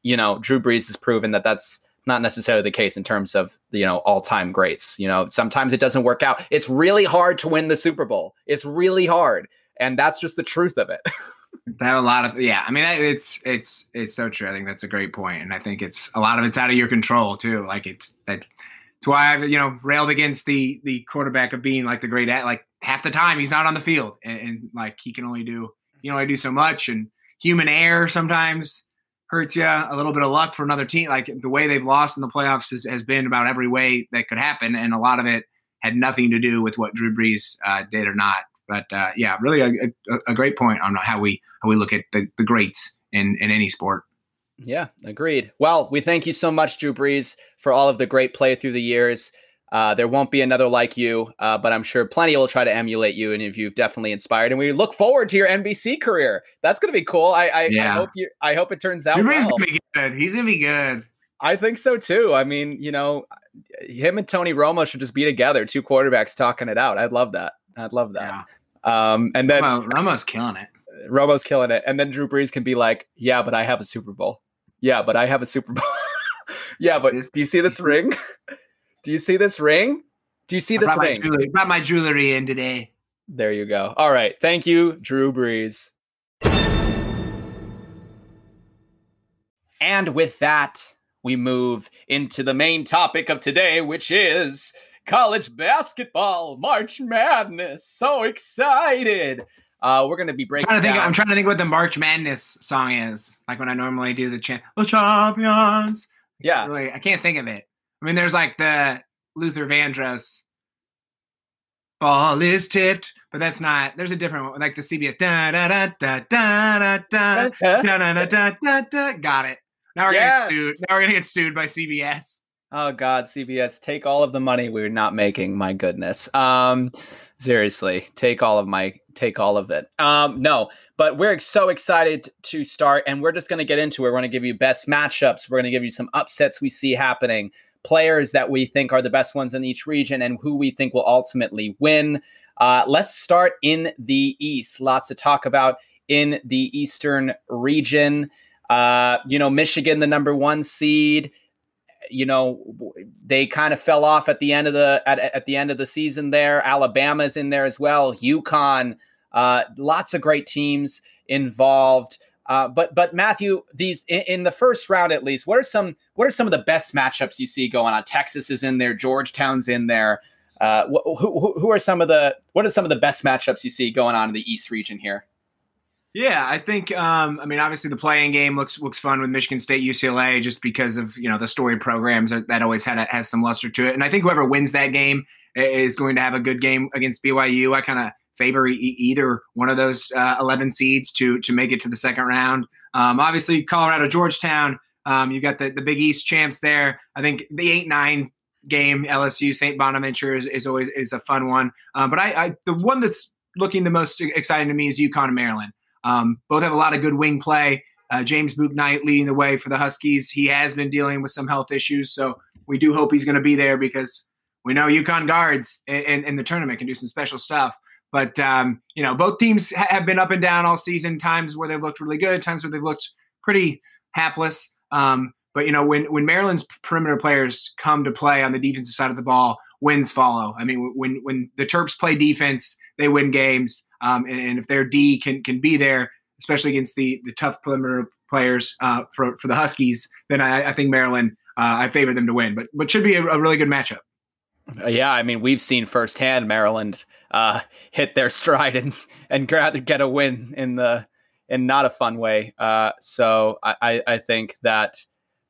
S2: You know, Drew Brees has proven that that's not necessarily the case in terms of you know all-time greats you know sometimes it doesn't work out it's really hard to win the super bowl it's really hard and that's just the truth of it
S1: That a lot of yeah. I mean, it's it's it's so true. I think that's a great point, and I think it's a lot of it's out of your control too. Like it's that. It's why I've you know railed against the the quarterback of being like the great at like half the time he's not on the field and, and like he can only do you know I do so much and human error sometimes hurts you a little bit of luck for another team. Like the way they've lost in the playoffs has, has been about every way that could happen and a lot of it had nothing to do with what Drew Brees uh, did or not. But uh, yeah really a, a, a great point on how we how we look at the, the greats in in any sport.
S2: Yeah agreed. Well we thank you so much drew brees for all of the great play through the years uh, there won't be another like you, uh, but I'm sure plenty will try to emulate you, and if you've definitely inspired, and we look forward to your NBC career. That's going to be cool. I, I, I hope you. I hope it turns out well.
S1: gonna be good he's gonna be good
S2: I think so too. I mean, you know, him and Tony Romo should just be together, two quarterbacks talking it out. I'd love that. I'd love that.
S1: yeah
S2: Um, and then
S1: Romo, Romo's killing it
S2: Romo's killing it, and then Drew Brees can be like, "Yeah, but I have a Super Bowl. Yeah, but I have a Super Bowl. yeah, but do you see this ring? Do you see this ring? Do you see this
S1: brought my,
S2: ring?
S1: jewelry, brought my jewelry in today
S2: There you go. All right. Thank you, Drew Brees. And with that, we move into the main topic of today, which is college basketball, March Madness. So excited. Uh, we're going to be
S1: I'm
S2: breaking
S1: trying to think. I'm trying to think what the March Madness song is. Like when I normally do the chant, "The champions."
S2: yeah.
S1: Really, I can't think of it. I mean, there's like the Luther Vandross ball is tipped, but that's not. There's a different one, like the CBS. Da da da da da da da da da da da da. Got it. Now we're
S2: Yes.
S1: gonna get sued. Now we're gonna get sued by CBS.
S2: Oh God, CBS, take all of the money we're not making. My goodness. Um, seriously, take all of my, take all of it. Um, no, but we're so excited to start, and we're just going to get into it. We're going to give you best matchups. We're going to give you some upsets we see happening, players that we think are the best ones in each region, and who we think will ultimately win. Uh, let's start in the East. Lots to talk about in the Eastern region. Uh, you know, Michigan, the number one seed you know they kind of fell off at the end of the at, at the end of the season there alabama's in there as well UConn uh, lots of great teams involved uh, but but matthew these in, in, the first round at least what are some what are some of the best matchups you see going on texas is in there georgetown's in there uh, wh- who, who are some of the what are some of the best matchups you see going on in the east region here
S1: Yeah, I think. Um, I mean, obviously, the play-in game looks looks fun with Michigan State, UCLA, just because of you know the storied programs that, that always had a, has some luster to it. And I think whoever wins that game is going to have a good game against BYU. I kind of favor e- either one of those uh, eleven seeds to to make it to the second round. Um, obviously, Colorado, Georgetown. Um, you got the the Big East champs there. I think the eight nine game LSU St. Bonaventure is, is always is a fun one. Um, but I, I the one that's looking the most exciting to me is UConn and Maryland. Um, both have a lot of good wing play. Uh, James Bouknight leading the way for the Huskies. He has been dealing with some health issues, so we do hope he's going to be there because we know UConn guards in, in, in, the tournament can do some special stuff. But um, you know, both teams ha- have been up and down all season. Times where they've looked really good, times where they've looked pretty hapless. Um, but you know, when when Maryland's perimeter players come to play on the defensive side of the ball, wins follow. I mean, when when the Terps play defense, they win games. Um, and, and, if their D can can be there, especially against the the tough perimeter players uh, for for the Huskies, then I, I think Maryland uh, I favor them to win. But but should be a, a really good matchup.
S2: Uh, yeah, I mean we've seen firsthand Maryland uh, hit their stride and and get a win in the in not a fun way. Uh, so I, I think that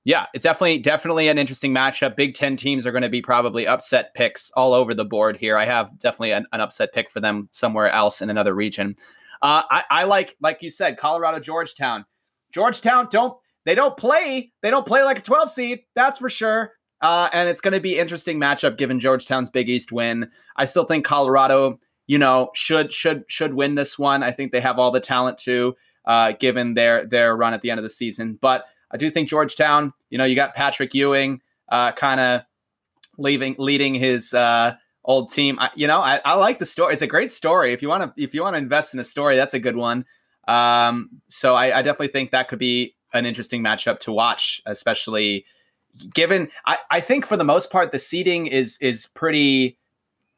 S2: yeah, it's definitely definitely an interesting matchup. Big Ten teams are going to be probably upset picks all over the board here. I have definitely an, an upset pick for them somewhere else in another region. Uh, I, I like like you said, Colorado Georgetown. Georgetown don't they don't play they don't play like a 12 seed that's for sure. Uh, and it's going to be interesting matchup given Georgetown's Big East win. I still think Colorado, you know, should should should win this one. I think they have all the talent to, uh, given their their run at the end of the season, but. I do think Georgetown, you know, you got Patrick Ewing uh, kind of leaving, leading his uh, old team. I, you know, I, I, like the story. It's a great story. If you want to, if you want to invest in a story, that's a good one. Um, so I, I, definitely think that could be an interesting matchup to watch, especially given. I, I think for the most part, the seeding is is pretty,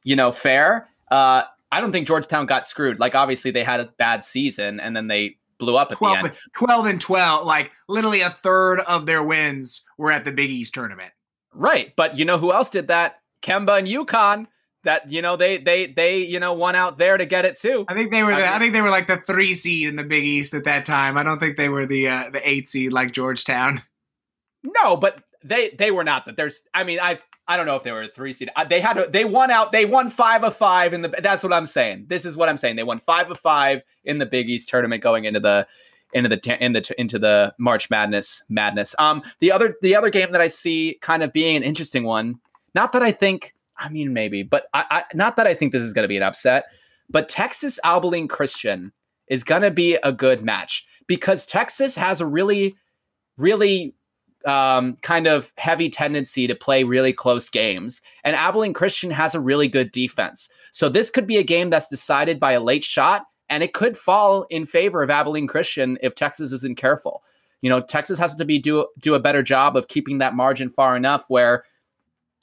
S2: you know, fair. Uh, I don't think Georgetown got screwed. Like obviously they had a bad season and then they blew up at
S1: 12,
S2: the end.
S1: 12 and 12, like literally a third of their wins were at the Big East tournament.
S2: Right. But you know who else did that? Kemba and UConn. That you know they they they you know won out there to get it too.
S1: I think they were the, I, mean, I think they were like the three seed in the Big East at that time. I don't think they were the uh, the eight seed like Georgetown.
S2: No, but they they were not that. There's I mean I I don't know if they were a three seed. They had to, they won out. They won five of five in the. That's what I'm saying. This is what I'm saying. They won five of five in the Big East tournament going into the into the in the into the March Madness madness. Um, the other the other game that I see kind of being an interesting one. Not that I think. I mean, maybe, but I, I not that I think this is going to be an upset. But Texas Abilene Christian is going to be a good match because Texas has a really, really um, kind of heavy tendency to play really close games. And Abilene Christian has a really good defense. So this could be a game that's decided by a late shot, and it could fall in favor of Abilene Christian if Texas isn't careful. You know, Texas has to be do do a better job of keeping that margin far enough where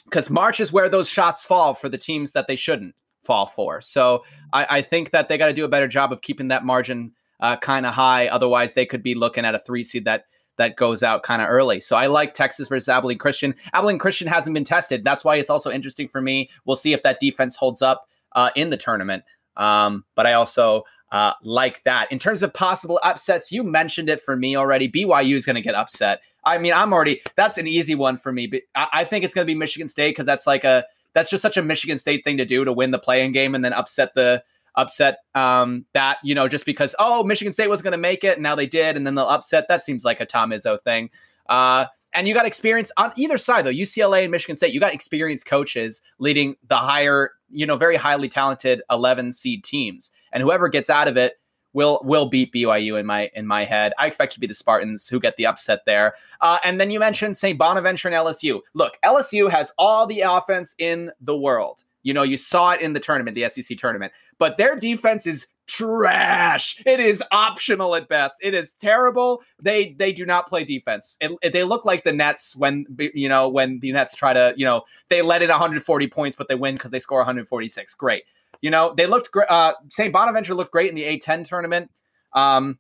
S2: because March is where those shots fall for the teams that they shouldn't fall for. So I, I think that they got to do a better job of keeping that margin uh, kind of high. Otherwise, they could be looking at a three seed that that goes out kind of early. So I like Texas versus Abilene Christian. Abilene Christian hasn't been tested. That's why it's also interesting for me. We'll see if that defense holds up uh, in the tournament. Um, but I also uh, like that. In terms of possible upsets, you mentioned it for me already. BYU is going to get upset. I mean, I'm already, that's an easy one for me. But I, I think it's going to be Michigan State because that's like a that's just such a Michigan State thing to do to win the play-in game and then upset the upset um, that you know just because oh Michigan State was going to make it and now they did and then they'll upset that seems like a Tom Izzo thing. Uh, and you got experience on either side though UCLA and Michigan State. You got experienced coaches leading the higher you know very highly talented 11 seed teams, and whoever gets out of it will will beat BYU in my in my head. I expect to be the Spartans who get the upset there. Uh, and then you mentioned St. Bonaventure and LSU. Look, LSU has all the offense in the world. You know, you saw it in the tournament, the SEC tournament, but their defense is trash. It is optional at best. It is terrible. They they do not play defense. It, it, they look like the Nets when you know when the Nets try to you know they let in 140 points, but they win because they score 146. Great. You know they looked great. Uh, St. Bonaventure looked great in the A10 tournament. Um,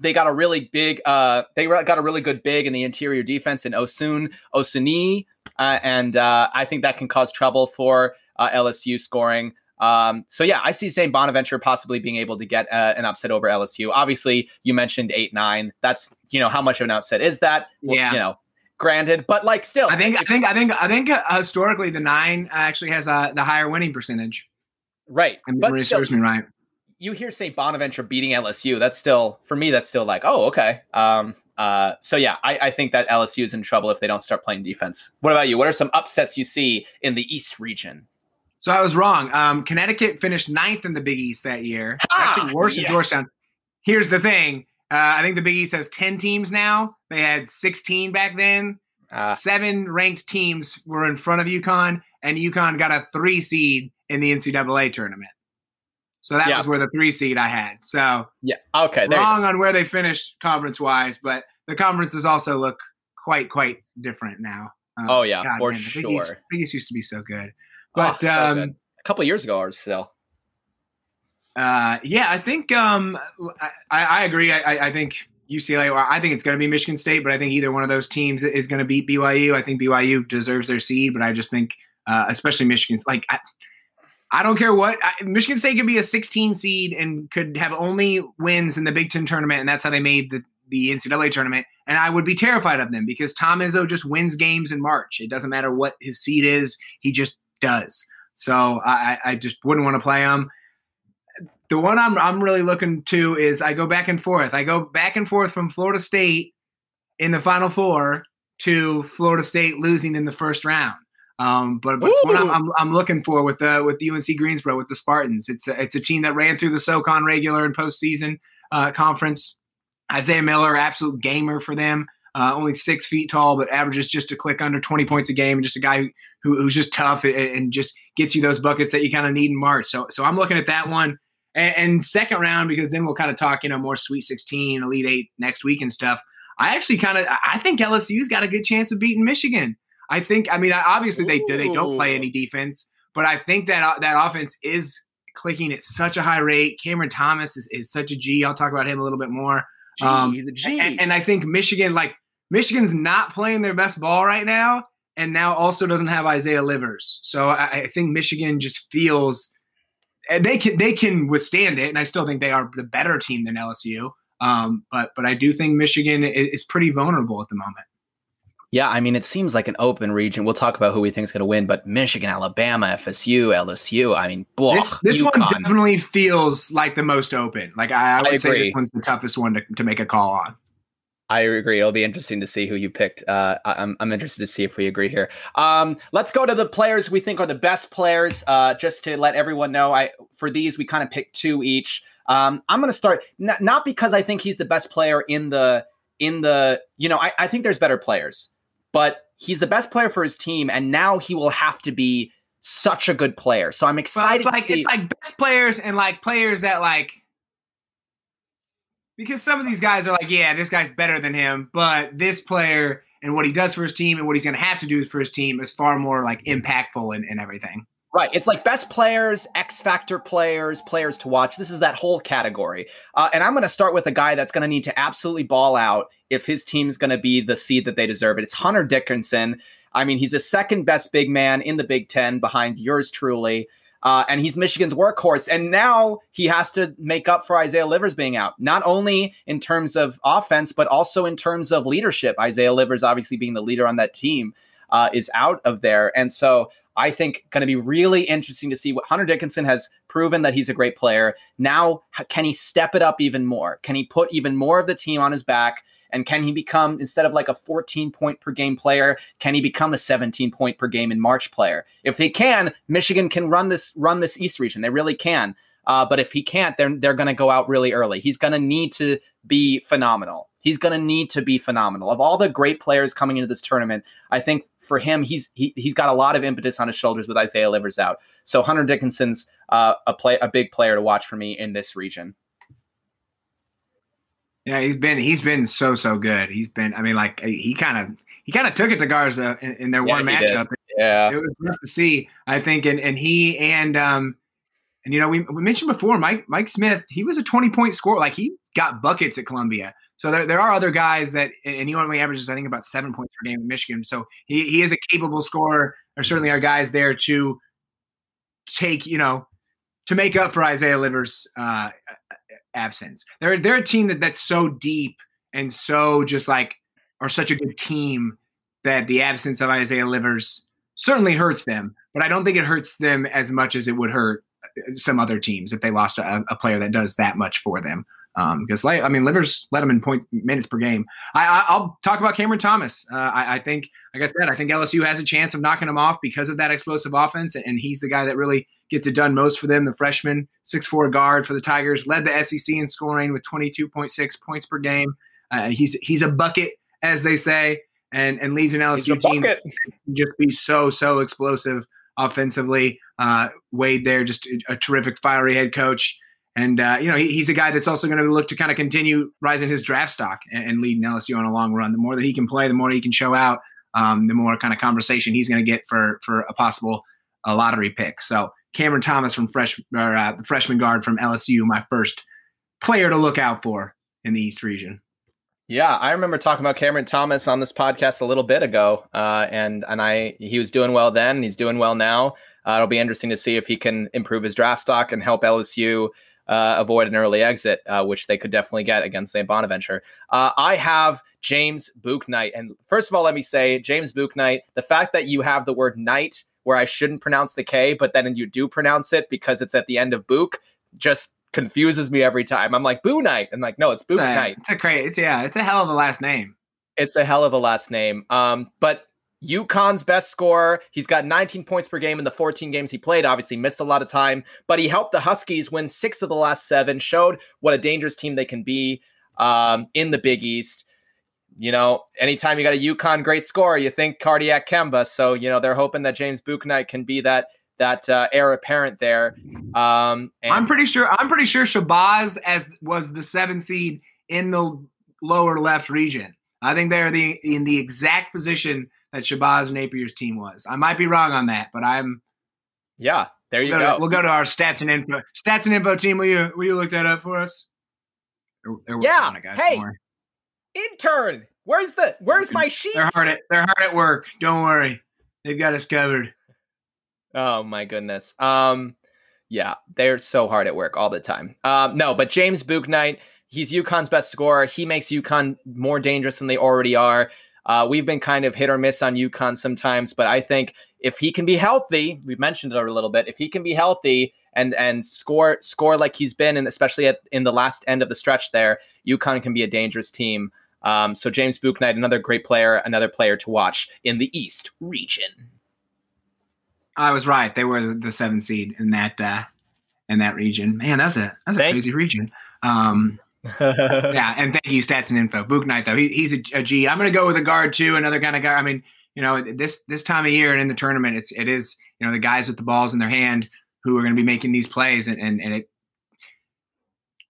S2: they got a really big. Uh, they got a really good big in the interior defense in Osun Osunniyi, uh, and uh, I think that can cause trouble for uh, LSU scoring. Um, so yeah, I see St. Bonaventure possibly being able to get uh, an upset over LSU. Obviously, you mentioned eight nine. That's you know how much of an upset is that? Well,
S1: Yeah.
S2: you know, granted, but like still,
S1: I think I think I think I think uh, historically the nine actually has uh, the higher winning percentage.
S2: right.
S1: And
S2: But still,
S1: serves me right.
S2: you hear St. Bonaventure beating LSU. That's still for me. That's still like oh okay. Um, uh, so yeah, I, I think that LSU is in trouble if they don't start playing defense. What about you? What are some upsets you see in the East region?
S1: So I was wrong. Um, Connecticut finished ninth in the Big East that year.
S2: Ah,
S1: Actually, worse than. Georgetown. Here's the thing. Uh, I think the Big East has 10 teams now. They had 16 back then.
S2: Uh,
S1: Seven ranked teams were in front of UConn, and UConn got a three seed in the NCAA tournament. So that
S2: Yeah.
S1: was where the three seed I had. So
S2: yeah. Okay.
S1: Wrong on where they finished conference wise, but the conferences also look quite, quite different now. Uh,
S2: Oh, yeah, for
S1: the Big East,
S2: sure.
S1: Big East used to be so good.
S2: Oh,
S1: But
S2: so
S1: um,
S2: a couple years ago or so.
S1: Uh, yeah, I think um, I, I agree. I, I- think UCLA, or I think it's going to be Michigan State, but I think either one of those teams is going to beat BYU. I think BYU deserves their seed, but I just think, uh, especially Michigan's, like I, I don't care what I, Michigan State could be a 16 seed and could have only wins in the Big Ten tournament, and that's how they made the the NCAA tournament. And I would be terrified of them because Tom Izzo just wins games in March. It doesn't matter what his seed is; he just does. So I, I just wouldn't want to play him the one I'm I'm really looking to is I go back and forth. I go back and forth from Florida State in the Final Four to Florida State losing in the first round. Um, but but one I'm, I'm, I'm looking for with the with the UNC Greensboro with the Spartans. It's a, it's a team that ran through the SoCon regular and postseason uh, conference. Isaiah Miller, absolute gamer for them. Uh, only six feet tall, but averages just a click under 20 points a game. Just a guy who, who's just tough and, and just gets you those buckets that you kind of need in March. So so I'm looking at that one and, and second round because then we'll kind of talk you know more Sweet 16, Elite Eight next week and stuff. I actually kind of I think LSU's got a good chance of beating Michigan. I think I mean obviously they they don't play any defense, but I think that that offense is clicking at such a high rate. Cameron Thomas is, is such a G. I'll talk about him a little bit more. Um,
S2: he's a G.
S1: And, and I think Michigan, like Michigan's not playing their best ball right now, and now also doesn't have Isaiah Livers. So I, I think Michigan just feels they can they can withstand it, and I still think they are the better team than LSU. Um, but but I do think Michigan is, is pretty vulnerable at the moment.
S2: Yeah, I mean, it seems like an open region. We'll talk about who we think is going to win, but Michigan, Alabama, FSU, LSU. I mean, blah,
S1: this this one definitely feels like the most open. Like I, I would say this one's the toughest one to, to make a call on.
S2: I agree. It'll be interesting to see who you picked. Uh, I'm, I'm interested to see if we agree here. Um, let's go to the players we think are the best players. Uh, just to let everyone know, I for these we kind of picked two each. Um, I'm going to start n- not because I think he's the best player in the in the you know I, I think there's better players, but he's the best player for his team, and now he will have to be such a good player. So I'm
S1: Well,
S2: excited.
S1: it's like it's like best players and like players that like because some of these guys are like, yeah, this guy's better than him, but this player and what he does for his team and what he's going to have to do for his team is far more like impactful and, and everything.
S2: Right. It's like best players, X Factor players, players to watch. This is that whole category. Uh, and I'm going to start with a guy that's going to need to absolutely ball out if his team's going to be the seed that they deserve. It. It's Hunter Dickinson. I mean, he's the second best big man in the Big Ten behind yours truly. Uh, and he's Michigan's workhorse. And now he has to make up for Isaiah Livers being out, not only in terms of offense, but also in terms of leadership. Isaiah Livers, obviously being the leader on that team, uh, is out of there. And so I think going to be really interesting to see what Hunter Dickinson has proven that he's a great player. Now, can he step it up even more? Can he put even more of the team on his back? And can he become, instead of like a 14 point per game player, can he become a 17 point per game in March player? If they can, Michigan can run this run this East region. They really can. Uh, but if he can't, they're they're going to go out really early. He's going to need to be phenomenal. He's going to need to be phenomenal. Of all the great players coming into this tournament, I think for him, he's he, he's got a lot of impetus on his shoulders with Isaiah Livers out. So Hunter Dickinson's uh, a play a big player to watch for me in this region.
S1: Yeah, he's been he's been so so good. He's been I mean like he kind of he kind of took it to Garza in, in their yeah, one matchup.
S2: Did. Yeah,
S1: it was rough to see. I think and and he and um and you know we we mentioned before Mike Mike Smith he was a twenty point scorer like he got buckets at Columbia. So there, there are other guys that, and he only averages, I think, about seven points per game in Michigan. So he, he is a capable scorer. There certainly are guys there to take, you know, to make up for Isaiah Livers' uh, absence. They're they're a team that that's so deep and so just like are such a good team that the absence of Isaiah Livers certainly hurts them, but I don't think it hurts them as much as it would hurt uh, some other teams if they lost a, a player that does that much for them. Um, because like, I mean, Livers led them in point minutes per game. I, I will talk about Cameron Thomas. Uh, I, I, think, like I said, I think LSU has a chance of knocking him off because of that explosive offense, and he's the guy that really gets it done most for them. The freshman, six four guard for the Tigers, led the SEC in scoring with twenty two point six points per game. Uh, he's he's a bucket, as they say, and and leads an LSU team just be so so explosive offensively. Uh, Wade there, just a, a terrific, fiery head coach. And uh, you know he, he's a guy that's also going to look to kind of continue rising his draft stock and, and leading LSU on a long run. The more that he can play, the more he can show out, um, the more kind of conversation he's going to get for for a possible a lottery pick. So Cameron Thomas from fresh or, uh, freshman guard from LSU, my first player to look out for in the East region.
S2: Yeah, I remember talking about Cameron Thomas on this podcast a little bit ago, uh, and and I he was doing well then. He's doing well now. Uh, it'll be interesting to see if he can improve his draft stock and help LSU uh, avoid an early exit, uh, which they could definitely get against St. Bonaventure. Uh, I have James Bouknight. And first of all, let me say, James Bouknight, the fact that you have the word night where I shouldn't pronounce the K, but then you do pronounce it because it's at the end of Book, just confuses me every time. I'm like, Boo Night. I'm like, no, it's Book Night.
S1: It's a crazy, it's, yeah, it's a hell of a last name.
S2: It's a hell of a last name. Um, but UConn's best scorer. He's got 19 points per game in the 14 games he played. Obviously, missed a lot of time, but he helped the Huskies win six of the last seven, showed what a dangerous team they can be um, in the Big East. You know, anytime you got a UConn great scorer, you think cardiac Kemba. So, you know, they're hoping that James Bouknight can be that that uh, heir apparent there. Um,
S1: I'm pretty sure. I'm pretty sure Shabazz as was the seven seed in the lower left region. I think they're the in the exact position that Shabazz Napier's team was. I might be wrong on that, but I'm.
S2: Yeah, there you
S1: we'll
S2: go.
S1: go. To, we'll go to our stats and info. Stats and info team. Will you will you look that up for us?
S2: They're, they're yeah. hey, intern. Where's the Where's my sheet?
S1: They're hard at They're hard at work. Don't worry. They've got us covered.
S2: Oh my goodness. Um, yeah, they're so hard at work all the time. Um, no, but James Bouknight, he's UConn's best scorer. He makes UConn more dangerous than they already are. Uh, we've been kind of hit or miss on UConn sometimes, but I think if he can be healthy, we've mentioned it a little bit. If he can be healthy and and score score like he's been, and especially at in the last end of the stretch there, UConn can be a dangerous team. Um, so James Bouknight, another great player, another player to watch in the East region.
S1: I was right; they were the seven seed in that uh, in that region. Man, that's a that's a Thank- crazy region. Um, yeah, and thank you, stats and info. Bouknight though, he, he's a, a G. I'm going to go with a guard too, another kind of guy. I mean, you know, this this time of year and in the tournament, it's it is you know the guys with the balls in their hand who are going to be making these plays, and and, and it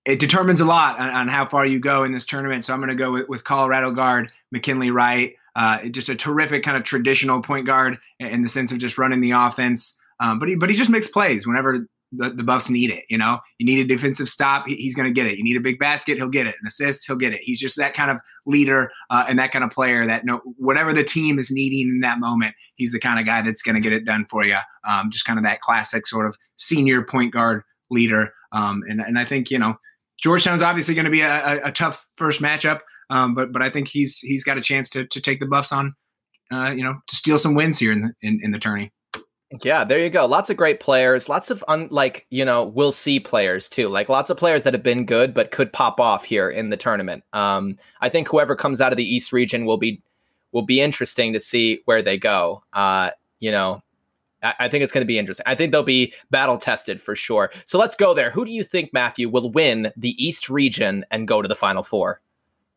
S1: it determines a lot on, on, how far you go in this tournament. So I'm going to go with, with Colorado guard McKinley Wright, uh, just a terrific kind of traditional point guard in the sense of just running the offense. Um, but he but he just makes plays whenever the, the Buffs need it. You know, you need a defensive stop, he, he's going to get it. You need a big basket, he'll get it. An assist, he'll get it. He's just that kind of leader uh, and that kind of player that no whatever the team is needing in that moment, he's the kind of guy that's going to get it done for you. Um, just kind of that classic sort of senior point guard leader. Um, and and I think you know Georgetown's obviously going to be a, a, a, tough first matchup, um, but but I think he's he's got a chance to to take the Buffs on, uh, you know, to steal some wins here in the in, in the tourney.
S2: Yeah, there you go. Lots of great players. Lots of un, like you know we'll see players too. Like lots of players that have been good but could pop off here in the tournament. Um, I think whoever comes out of the East region will be will be interesting to see where they go. Uh, you know, I, I think it's going to be interesting. I think they'll be battle tested for sure. So let's go there. Who do you think Matthew will win the East region and go to the Final Four?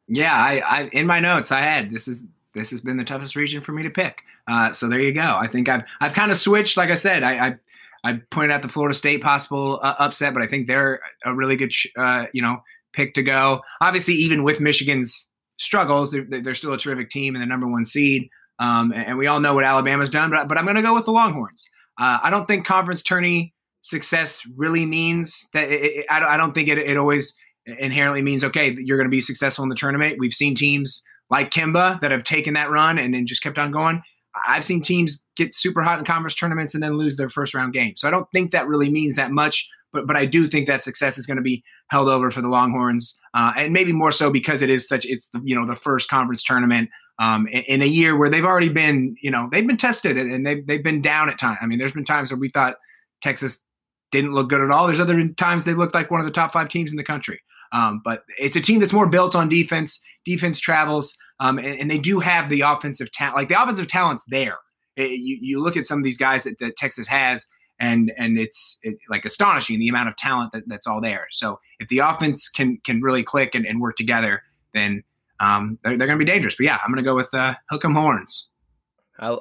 S1: Yeah, I, I in my notes I had this is this has been the toughest region for me to pick. Uh, so there you go. I think I've I've kind of switched. Like I said, I I, I pointed out the Florida State possible uh, upset, but I think they're a really good sh- uh, you know pick to go. Obviously, even with Michigan's struggles, they're, they're still a terrific team and the number one seed. Um, and, we all know what Alabama's done, but, but I'm going to go with the Longhorns. Uh, I don't think conference tourney success really means that. It, it, I, don't, I don't think it, it always inherently means okay you're going to be successful in the tournament. We've seen teams like Kemba that have taken that run and then just kept on going. I've seen teams get super hot in conference tournaments and then lose their first round game. So I don't think that really means that much, but but I do think that success is going to be held over for the Longhorns, uh, and maybe more so because it is such it's the you know the first conference tournament um, in, in, a year where they've already been you know they've been tested and they've they've been down at times. I mean, there's been times where we thought Texas didn't look good at all. There's other times they looked like one of the top five teams in the country. Um, but it's a team that's more built on defense. Defense travels, um, and, and, they do have the offensive talent. Like the offensive talent's there. It, you, you look at some of these guys that, that Texas has, and and it's it, like astonishing the amount of talent that, that's all there. So if the offense can can really click and, and work together, then um, they're, they're going to be dangerous. But yeah, I'm going to go with uh, Hook 'em Horns.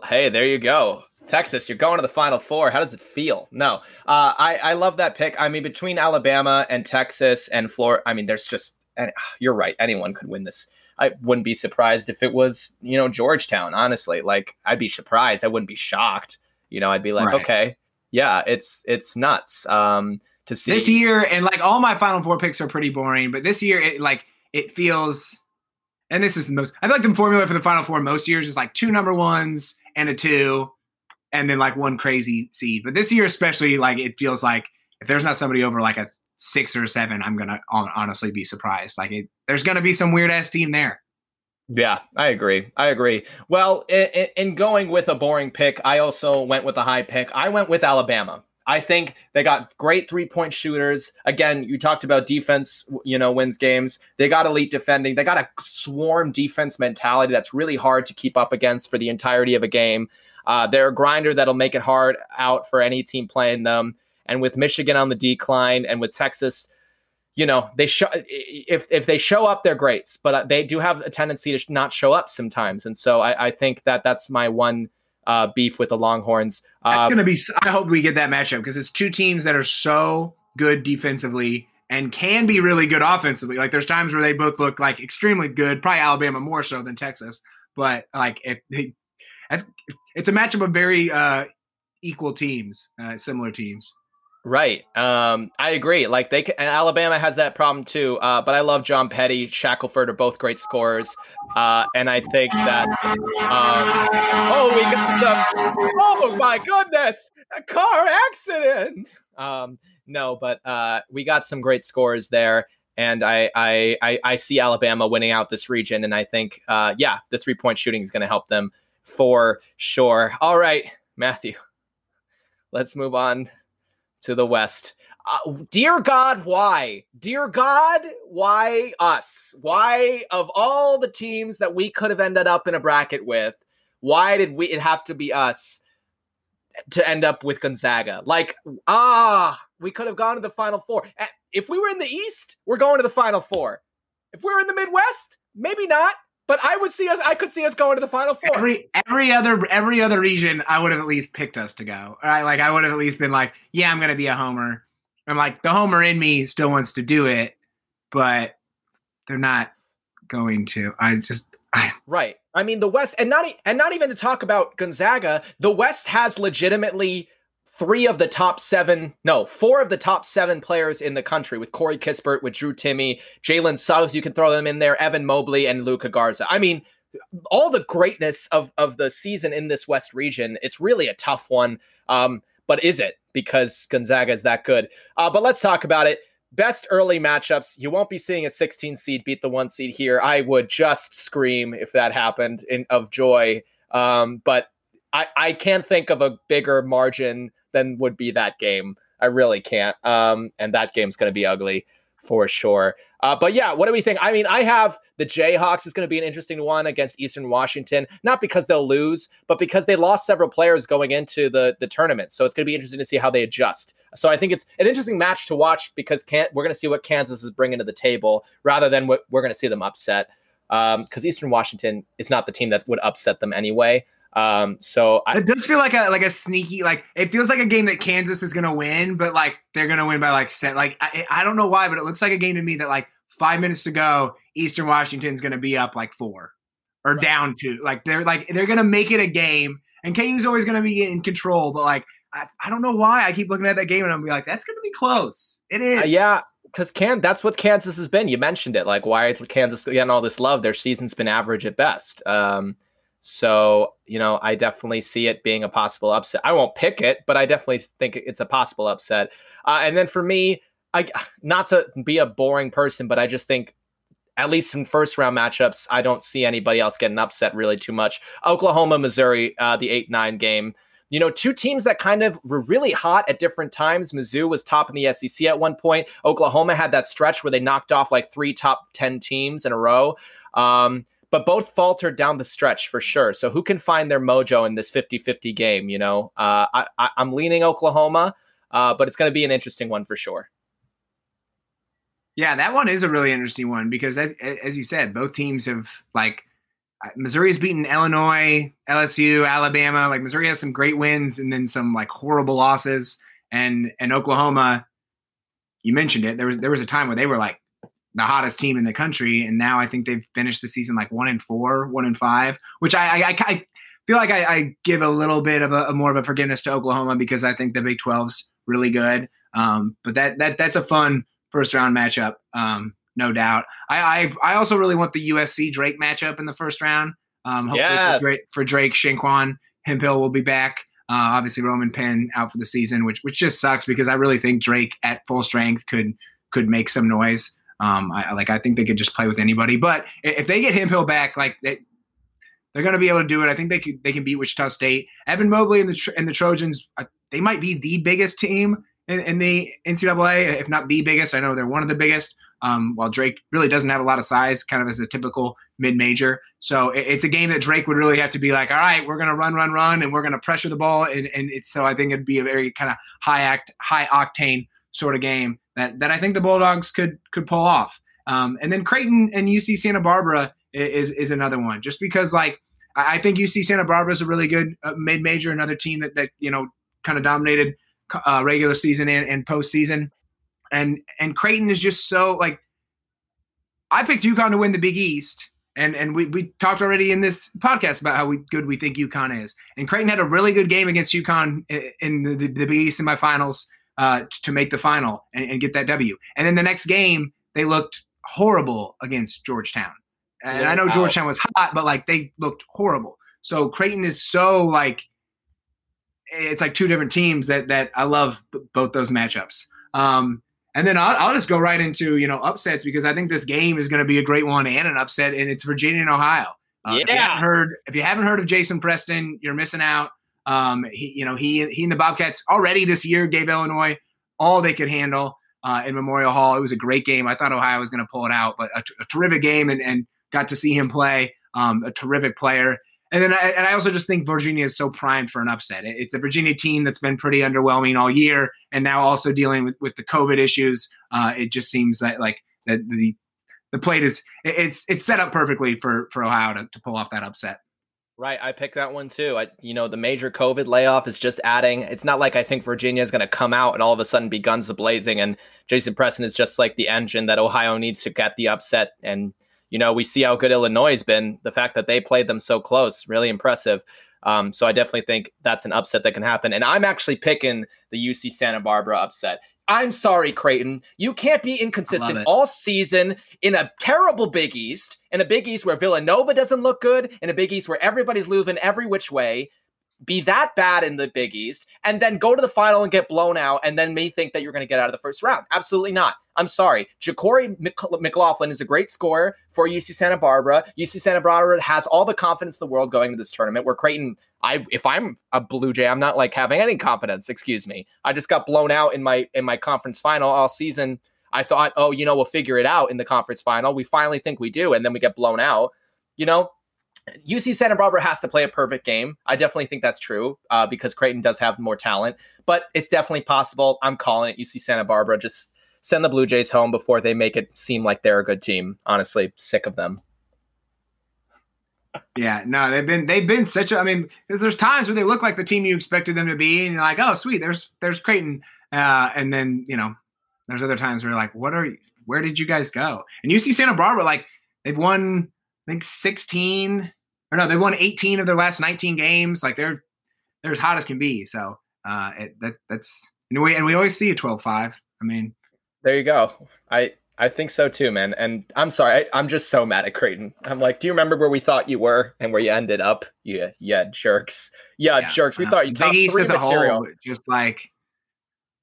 S2: hey, there you go. Texas, you're going to the Final Four. How does it feel? No, uh, I I love that pick. I mean, between Alabama and Texas and Florida, I mean, there's just and you're right. Anyone could win this. I wouldn't be surprised if it was you know Georgetown. Honestly, like I'd be surprised. I wouldn't be shocked. You know, I'd be like, right. okay, yeah, it's it's nuts. Um, to see
S1: this year, and like all my Final Four picks are pretty boring, but this year, it like it feels. And this is the most. I feel like the formula for the Final Four most years is like two number ones and a two, and then like one crazy seed. But this year, especially, like it feels like if there's not somebody over like a six or seven, I'm gonna honestly be surprised. Like it, there's gonna be some weird ass team there.
S2: Yeah, I agree. I agree. Well, in, in, going with a boring pick, I also went with a high pick. I went with Alabama. I think they got great three point shooters. Again, you talked about defense, you know, wins games. They got elite defending. They got a swarm defense mentality that's really hard to keep up against for the entirety of a game. Uh, they're a grinder that'll make it hard out for any team playing them. And with Michigan on the decline and with Texas, you know, they show if if they show up, they're greats, but uh, they do have a tendency to not show up sometimes. And so I, I think that that's my one uh, beef with the Longhorns.
S1: Uh, that's gonna be. I hope we get that matchup because it's two teams that are so good defensively and can be really good offensively. Like there's times where they both look like extremely good. Probably Alabama more so than Texas, but like if they it's a matchup of very uh, equal teams, uh, similar teams.
S2: Right. Um, I agree. Like they, can, Alabama has that problem too. Uh, but I love John Petty, Shackelford are both great scorers, uh, and I think that. Um, oh, we got some. Oh my goodness! A car accident. Um, no, but uh, we got some great scores there, and I, I, I, I see Alabama winning out this region, and I think, uh, yeah, the three point shooting is going to help them for sure. All right, Matthew, let's move on to the West. Uh, dear God, why? Dear God, why us? Why, of all the teams that we could have ended up in a bracket with, why did we it have to be us to end up with Gonzaga? Like, ah, we could have gone to the Final Four. If we were in the East, we're going to the Final Four. If we were in the Midwest, maybe not. But I would see us. I could see us going to the final four.
S1: Every every other every other region, I would have at least picked us to go. Right? Like I would have at least been like, yeah, I'm going to be a homer. I'm like the homer in me still wants to do it, but they're not going to. I just I,
S2: right. I mean the West, and not and not even to talk about Gonzaga. The West has legitimately three of the top seven, no, four of the top seven players in the country with Corey Kispert, with Drew Timme, Jalen Suggs, you can throw them in there, Evan Mobley, and Luka Garza. I mean, all the greatness of of the season in this West region, it's really a tough one. Um, but is it? Because Gonzaga is that good. Uh, but let's talk about it. Best early matchups. You won't be seeing a 16 seed beat the one seed here. I would just scream if that happened in of joy. Um, but I I can't think of a bigger margin than would be that game. I really can't. Um, and that game's going to be ugly for sure. Uh, but yeah, what do we think? I mean, I have the Jayhawks is going to be an interesting one against Eastern Washington, not because they'll lose, but because they lost several players going into the the tournament. So it's going to be interesting to see how they adjust. So I think it's an interesting match to watch because can we're going to see what Kansas is bringing to the table rather than what we're going to see them upset. Because um, Eastern Washington is not the team that would upset them anyway. Um, so
S1: I, it does feel like a like a sneaky like it feels like a game that Kansas is gonna win, but like they're gonna win by like set. Like I, I don't know why, but it looks like a game to me that like five minutes to go, Eastern Washington's gonna be up like four or right. down two. Like they're like they're gonna make it a game, and KU's always gonna be in control. But like I, I don't know why I keep looking at that game and I'm be like that's gonna be close. It is.
S2: Uh, yeah, because can that's what Kansas has been. You mentioned it. Like why is Kansas getting all this love? Their season's been average at best. Um, so, you know, I definitely see it being a possible upset. I won't pick it, but I definitely think it's a possible upset. Uh, and then for me, I not to be a boring person, but I just think at least in first round matchups, I don't see anybody else getting upset really too much. Oklahoma, Missouri, uh, the 8 9 game. You know, two teams that kind of were really hot at different times. Mizzou was top in the SEC at one point. Oklahoma had that stretch where they knocked off like three top 10 teams in a row. Um, but both faltered down the stretch for sure. So who can find their mojo in this 50-50 game? You know, uh, I, I, am leaning Oklahoma, uh, but it's going to be an interesting one for sure.
S1: Yeah, that one is a really interesting one because, as as you said, both teams have like uh, Missouri has beaten Illinois, LSU, Alabama. Like Missouri has some great wins and then some like horrible losses, and and Oklahoma. You mentioned it. There was there was a time where they were like the hottest team in the country, and now I think they've finished the season like one and four, one and five, which I I, I feel like I, I, give a little bit of a, a, more of a forgiveness to Oklahoma because I think the Big 12's really good. Um, but that that that's a fun first round matchup, um, no doubt. I, I, I also really want the USC Drake matchup in the first round. Um, hopefully yes. for, Drake, for Drake ShanQuan Hemphill will be back. Uh, obviously Roman Penn out for the season, which which just sucks because I really think Drake at full strength could could make some noise. Um, I like I think they could just play with anybody. But if they get Hemphill back, like they, they're going to be able to do it. I think they can they can beat Wichita State. Evan Mobley and the and the Trojans, uh, they might be the biggest team in, in, the NCAA, if not the biggest. I know they're one of the biggest. Um, while Drake really doesn't have a lot of size, kind of as a typical mid major. So it, it's a game that Drake would really have to be like, all right, we're going to run, run, run, and we're going to pressure the ball. And, and so I think it'd be a very kind of high act, high octane sort of game that that I think the Bulldogs could could pull off. Um, and then Creighton and UC Santa Barbara is is another one, just because like I think UC Santa Barbara is a really good uh, mid major, another team that that you know kind of dominated uh, regular season and, and postseason, and and Creighton is just so like I picked UConn to win the Big East. And, and we, we talked already in this podcast about how we, good we think UConn is. And Creighton had a really good game against UConn in the, the, the Big East semifinals uh, to make the final and, and, get that W. And then the next game, they looked horrible against Georgetown. And yeah, I know Georgetown was hot, but like they looked horrible. So Creighton is so like it's like two different teams that that I love b- both those matchups. Um, and then I'll, I'll, just go right into you know upsets because I think this game is going to be a great one and an upset, and it's Virginia and Ohio. Uh, yeah. If you heard, if you haven't heard of Jason Preston, you're missing out. Um, he, you know, he he and the Bobcats already this year gave Illinois all they could handle uh, in Memorial Hall. It was a great game. I thought Ohio was going to pull it out, but a, terrific game, and, and got to see him play. Um, a terrific player. And then, I, and I also just think Virginia is so primed for an upset. It's a Virginia team that's been pretty underwhelming all year, and now also dealing with, with the COVID issues. Uh, it just seems that like that the the plate is it's it's set up perfectly for for Ohio to, to pull off that upset.
S2: Right, I picked that one too. I, you know, the major COVID layoff is just adding. It's not like I think Virginia is going to come out and all of a sudden be guns a blazing, and Jason Preston is just like the engine that Ohio needs to get the upset. And you know, we see how good Illinois has been. The fact that they played them so close, really impressive. Um, so I definitely think that's an upset that can happen. And I'm actually picking the UC Santa Barbara upset. I'm sorry, Creighton. You can't be inconsistent all season in a terrible Big East, in a Big East where Villanova doesn't look good, in a Big East where everybody's losing every which way. Be that bad in the Big East, and then go to the final and get blown out, and then may think that you're going to get out of the first round. Absolutely not. I'm sorry. JaQuori McLaughlin is a great scorer for UC Santa Barbara. UC Santa Barbara has all the confidence in the world going to this tournament. Where Creighton, I if I'm a Blue Jay, I'm not like having any confidence. Excuse me. I just got blown out in my in my conference final all season. I thought, oh, you know, we'll figure it out in the conference final. We finally think we do, and then we get blown out. You know, UC Santa Barbara has to play a perfect game. I definitely think that's true uh, because Creighton does have more talent, but it's definitely possible. I'm calling it UC Santa Barbara. Just send the Blue Jays home before they make it seem like they're a good team. Honestly, sick of them.
S1: Yeah, no, they've been they've been such a. I mean, there's times where they look like the team you expected them to be, and you're like, oh, sweet, there's there's Creighton, uh, and then you know, there's other times where you're like, what are you? Where did you guys go? And UC Santa Barbara, like they've won, I think 16 or no, they won 18 of their last 19 games. Like they're they're as hot as can be. So uh, it, that that's and we and we always see a 12-5. I mean,
S2: there you go. I I think so too, man. And I'm sorry, I, am just so mad at Creighton. I'm like, do you remember where we thought you were and where you ended up? Yeah, yeah, jerks. Yeah, yeah jerks. We uh, thought you
S1: Big East as a whole, just like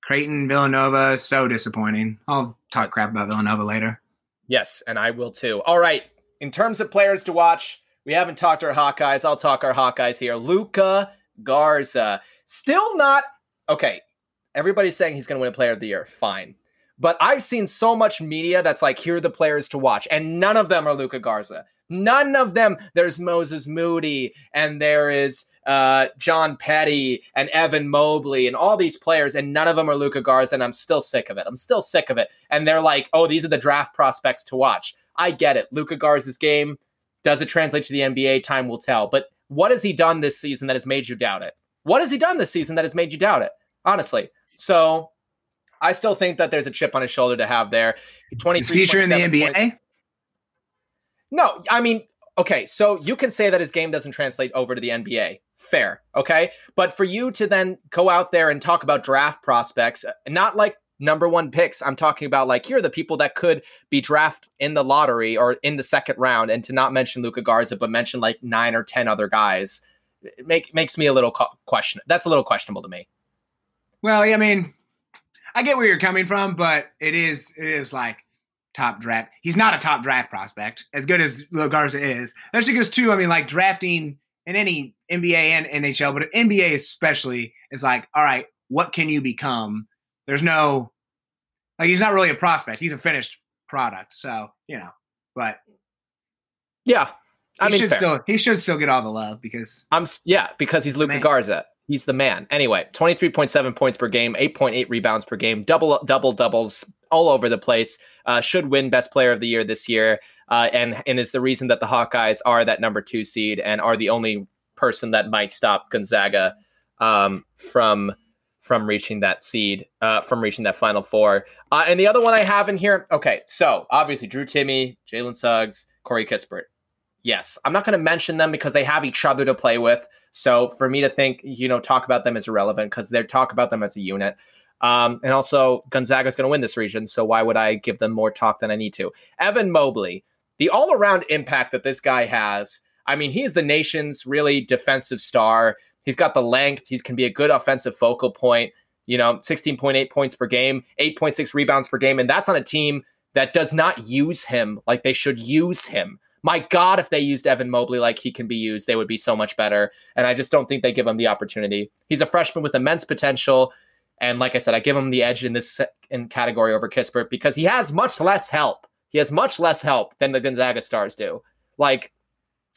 S1: Creighton, Villanova, so disappointing. I'll talk crap about Villanova later.
S2: Yes, and I will too. All right. In terms of players to watch, we haven't talked our Hawkeyes. I'll talk our Hawkeyes here. Luka Garza. Still not okay. Everybody's saying he's going to win a player of the year. Fine. But I've seen so much media that's like, here are the players to watch, and none of them are Luka Garza. None of them. There's Moses Moody, and there is uh, John Petty, and Evan Mobley, and all these players, and none of them are Luka Garza, and I'm still sick of it. I'm still sick of it. And they're like, oh, these are the draft prospects to watch. I get it. Luka Garza's game does it translate to the NBA? Time will tell. But what has he done this season that has made you doubt it? What has he done this season that has made you doubt it? Honestly. So I still think that there's a chip on his shoulder to have there. 23
S1: his future in the NBA? Points.
S2: No, I mean, okay, so you can say that his game doesn't translate over to the NBA. Fair, okay? But for you to then go out there and talk about draft prospects, not like number one picks. I'm talking about like here are the people that could be draft in the lottery or in the second round, and to not mention Luka Garza, but mention like nine or ten other guys, make makes me a little question. That's a little questionable to me.
S1: Well, I mean, I get where you're coming from, but it is it is like top draft. He's not a top draft prospect, as good as Luka Garza is. That's because too. I mean, like drafting in any NBA and NHL, but NBA especially is like, all right, what can you become? There's no like he's not really a prospect. He's a finished product. So, you know, but
S2: yeah. I
S1: he mean, should still he should still get all the love because
S2: I'm yeah, because he's Luka Garza. He's the man. Anyway, 23.7 points per game, 8.8 rebounds per game, double double doubles all over the place. Uh, should win best player of the year this year. Uh, and and is the reason that the Hawkeyes are that number two seed and are the only person that might stop Gonzaga um, from from reaching that seed, uh, from reaching that final four. Uh, and the other one I have in here, okay, so obviously Drew Timme, Jalen Suggs, Corey Kispert. Yes, I'm not going to mention them because they have each other to play with. So for me to think, you know, talk about them is irrelevant because they talk about them as a unit. Um, and also, Gonzaga is going to win this region, so why would I give them more talk than I need to? Evan Mobley, the all around impact that this guy has. I mean, he's the nation's really defensive star. He's got the length. He can be a good offensive focal point. You know, 16.8 points per game, 8.6 rebounds per game. And that's on a team that does not use him like they should use him. My God, if they used Evan Mobley like he can be used, they would be so much better. And I just don't think they give him the opportunity. He's a freshman with immense potential. And like I said, I give him the edge in this in category over Kispert because he has much less help. He has much less help than the Gonzaga stars do. Like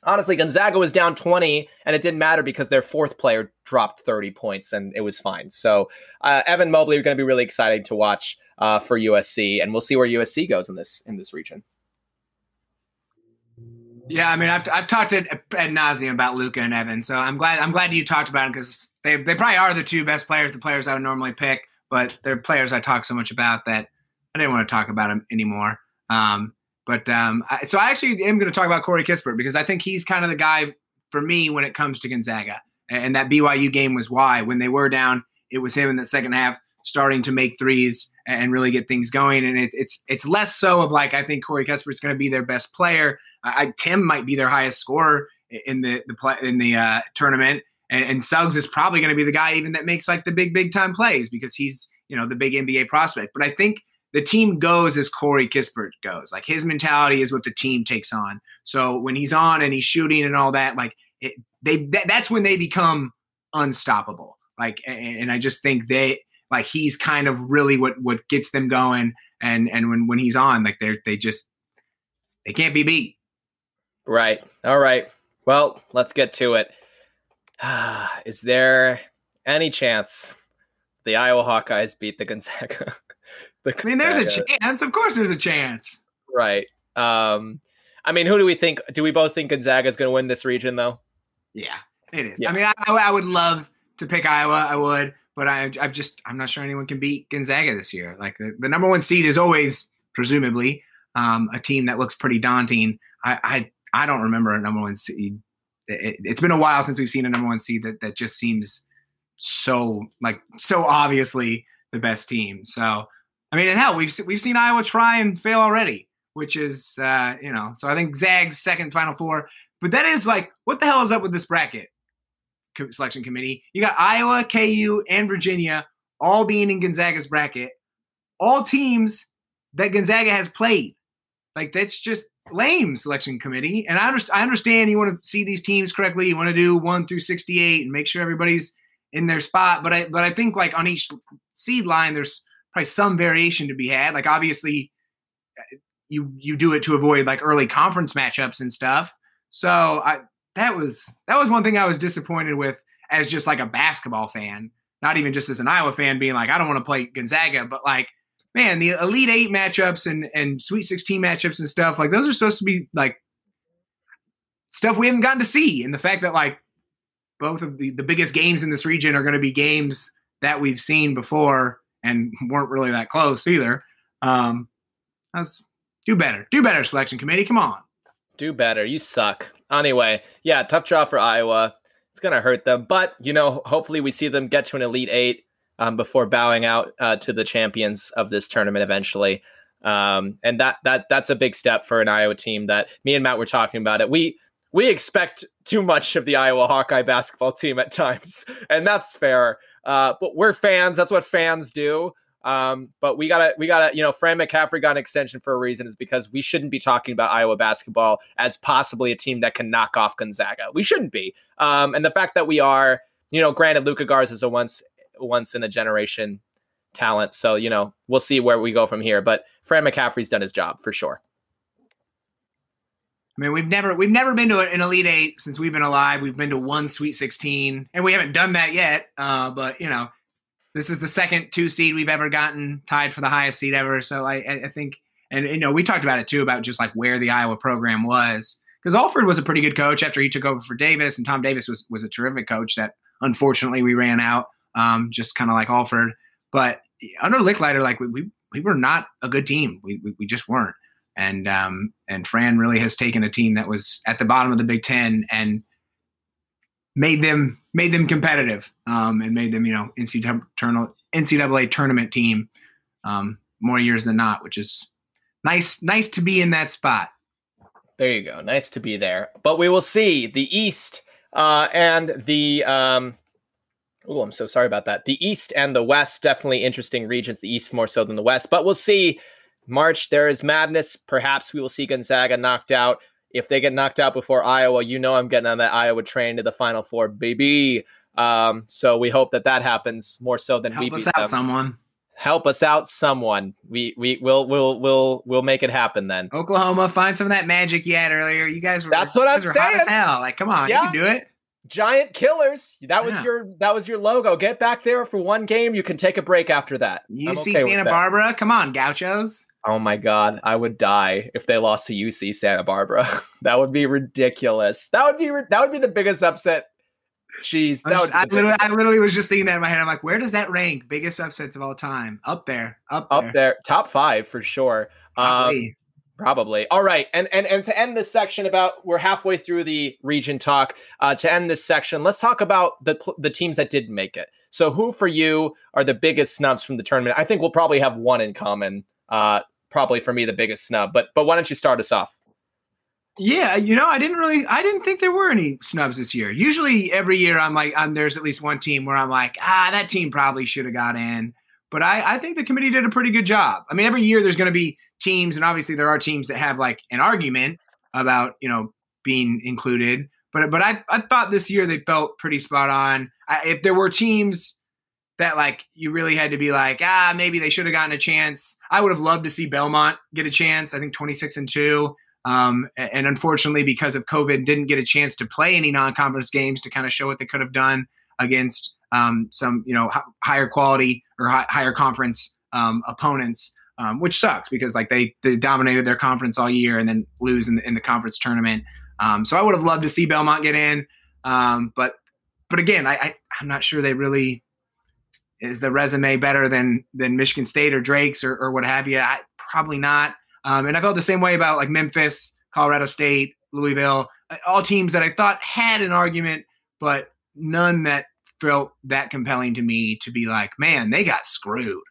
S2: honestly, Gonzaga was down 20 and it didn't matter because their fourth player dropped 30 points and it was fine. So, uh, Evan Mobley are going to be really exciting to watch uh, for USC, and we'll see where USC goes in this in this region.
S1: Yeah, I mean, I've, I've talked at ad nauseum about Luka and Evan, so I'm glad I'm glad you talked about them because they they probably are the two best players, the players I would normally pick, but they're players I talk so much about that I didn't want to talk about them anymore. Um, but um, I, so I actually am going to talk about Corey Kispert because I think he's kind of the guy for me when it comes to Gonzaga. And that BYU game was why when they were down, it was him in the second half starting to make threes and really get things going. And it, it's it's less so of like I think Corey Kispert's going to be their best player. I, Tim might be their highest scorer in the the play, in the uh, tournament. and, and Suggs is probably going to be the guy even that makes like the big big time plays because he's you know the big NBA prospect. But I think the team goes as Corey Kispert goes. Like his mentality is what the team takes on. So when he's on and he's shooting and all that, like it, they that, that's when they become unstoppable. Like and, and I just think they like he's kind of really what what gets them going. And and when when he's on, like they they just they can't be beat.
S2: Right. All right. Well, let's get to it. Is there any chance the Iowa Hawkeyes beat the Gonzaga?
S1: the I mean, there's a chance. Of course, there's a chance.
S2: Right. Um, I mean, who do we think? Do we both think Gonzaga is going to win this region, though?
S1: Yeah, it is. Yeah. I mean, I, I, would love to pick Iowa. I would, but I, I'm just, I'm not sure anyone can beat Gonzaga this year. Like the, the number one seed is always, presumably, um, a team that looks pretty daunting. I, I, I don't remember a number one seed it, has been a while since we've seen a number one seed that that just seems so like so obviously the best team. So I mean, and hell, we've we've seen Iowa try and fail already, which is uh, you know. So I think Zag's second Final Four, but that is like, what the hell is up with this bracket selection committee? You got Iowa, KU, and Virginia all being in Gonzaga's bracket, all teams that Gonzaga has played. Like that's just lame selection committee. And I understand, I understand you want to see these teams correctly. You want to do one through 68 and make sure everybody's in their spot. But I, but I think like on each seed line, there's probably some variation to be had. Like obviously you, you do it to avoid like early conference matchups and stuff. So I, that was, that was one thing I was disappointed with as just like a basketball fan, not even just as an Iowa fan being like, I don't want to play Gonzaga, but like, man, the Elite Eight matchups and and Sweet Sixteen matchups and stuff like those are supposed to be like stuff we haven't gotten to see, and the fact that like both of the the biggest games in this region are going to be games that we've seen before and weren't really that close either. Um, that's do better, do better, selection committee. Come on,
S2: do better. You suck. Anyway, yeah, tough draw for Iowa. It's gonna hurt them, but you know, hopefully we see them get to an Elite Eight um, before bowing out uh, to the champions of this tournament eventually. Um, and that that that's a big step for an Iowa team that me and Matt were talking about it. We we expect too much of the Iowa Hawkeye basketball team at times, and that's fair. Uh, but we're fans. That's what fans do. Um, but we gotta, we gotta, you know, Fran McCaffery got an extension for a reason, is because we shouldn't be talking about Iowa basketball as possibly a team that can knock off Gonzaga. We shouldn't be. Um, and the fact that we are, you know, granted, Luka Garza is a once once in a generation talent. So, you know, we'll see where we go from here. But Fran McCaffery's done his job for sure.
S1: I mean, we've never we've never been to an Elite Eight since we've been alive. We've been to one Sweet Sixteen, and we haven't done that yet. Uh, but you know, this is the second two seed we've ever gotten, tied for the highest seed ever. So I, I think, and you know, we talked about it too about just like where the Iowa program was because Alford was a pretty good coach after he took over for Davis, and Tom Davis was was a terrific coach that unfortunately we ran out um, just kind of like Alford. But under Lickliter, like we, we, we were not a good team. We, we, we just weren't. And um, and Fran really has taken a team that was at the bottom of the Big Ten and made them made them competitive um, and made them you know NCAA, tournament team um, more years than not, which is nice nice to be in that spot.
S2: There you go, nice to be there. But we will see the East uh, and the um, Oh, I'm so sorry about that. The East and the West, definitely interesting regions. The East more so than the West, but we'll see. March, there is madness. Perhaps we will see Gonzaga knocked out. If they get knocked out before Iowa, you know I'm getting on that Iowa train to the Final Four, baby. Um, so we hope that that happens more so than
S1: Help
S2: we
S1: us out, them. someone.
S2: Help us out, someone. We we will will will will make it happen then.
S1: Oklahoma, find some of that magic you had earlier. You guys were
S2: that's what I'm saying. Hot
S1: as hell. Like, come on, yeah. you can do it
S2: giant killers. That was yeah. your that was your logo. Get back there for one game. You can take a break after that.
S1: UC okay Santa Barbara. Come on, Gauchos.
S2: Oh my god, I would die if they lost to UC Santa Barbara. that would be ridiculous. That would be that would be the biggest upset. Jeez, that
S1: would I, literally, I literally was just seeing that in my head. I'm like, where does that rank? Biggest upsets of all time? Up there, up there,
S2: up there, top five for sure. Um, Probably. All right. And and and to end this section about we're halfway through the region talk. Uh, to end this section, let's talk about the the teams that didn't make it. So who for you are the biggest snubs from the tournament? I think we'll probably have one in common. Uh, probably for me the biggest snub. But but why don't you start us off?
S1: Yeah, you know, I didn't really, I didn't think there were any snubs this year. Usually, every year, I'm like, I'm, there's at least one team where I'm like, ah, that team probably should have got in. But I, I think the committee did a pretty good job. I mean, every year there's going to be teams, and obviously there are teams that have like an argument about, you know, being included. But but I, I thought this year they felt pretty spot on. I, if there were teams that like you really had to be like, ah, maybe they should have gotten a chance. I would have loved to see Belmont get a chance. I think 26 and 2. Um, and unfortunately, because of COVID, didn't get a chance to play any non-conference games to kind of show what they could have done against um, some, you know, h- higher quality or hi- higher conference um, opponents, um, which sucks because like they they dominated their conference all year and then lose in the, in the conference tournament. Um, so I would have loved to see Belmont get in, um, but but again, I, I I'm not sure they really is the resume better than than Michigan State or Drake's or, or what have you? I, probably not. Um, and I felt the same way about like Memphis, Colorado State, Louisville, uh, all teams that I thought had an argument, but none that felt that compelling to me to be like, man, they got screwed.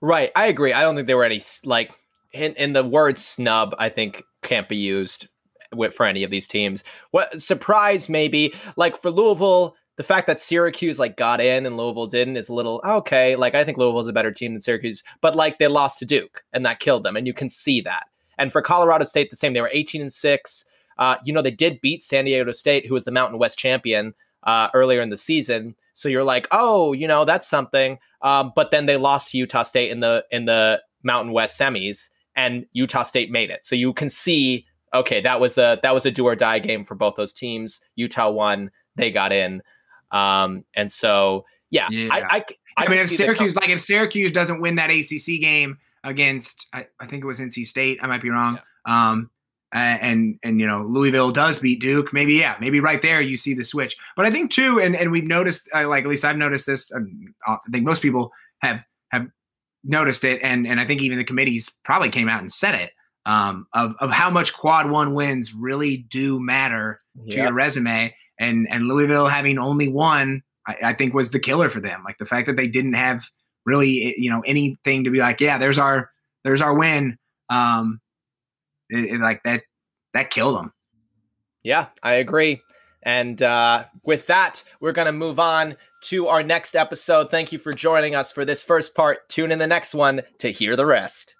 S2: Right, I agree. I don't think there were any like in, in the word snub. I think can't be used with for any of these teams. What surprise maybe like for Louisville the fact that Syracuse like got in and Louisville didn't is a little okay. Like I think Louisville's a better team than Syracuse, but like they lost to Duke and that killed them, and you can see that. And for Colorado State, the same. They were 18 and six. Uh, you know they did beat San Diego State, who was the Mountain West champion uh, earlier in the season. So you're like, oh, you know that's something. Um, but then they lost to Utah State in the in the Mountain West semis, and Utah State made it. So you can see, okay, that was a that was a do or die game for both those teams. Utah won, they got in. Um, and so, yeah, yeah. I, I,
S1: I, I mean, if Syracuse, like if Syracuse doesn't win that ACC game against, I, I think it was NC State, I might be wrong. Yeah. Um, and and you know Louisville does beat Duke, maybe yeah, maybe right there you see the switch. But I think too, and and we've noticed, uh, like at least I've noticed this. Uh, I think most people have have noticed it, and and I think even the committees probably came out and said it. Um, of of how much quad one wins really do matter to yep. your resume, and and Louisville having only one, I, I, think was the killer for them. Like the fact that they didn't have really, you know, anything to be like, yeah, there's our there's our win. Um, it, it, like that that killed them.
S2: Yeah, I agree. And uh, with that, we're going to move on to our next episode. Thank you for joining us for this first part. Tune in the next one to hear the rest.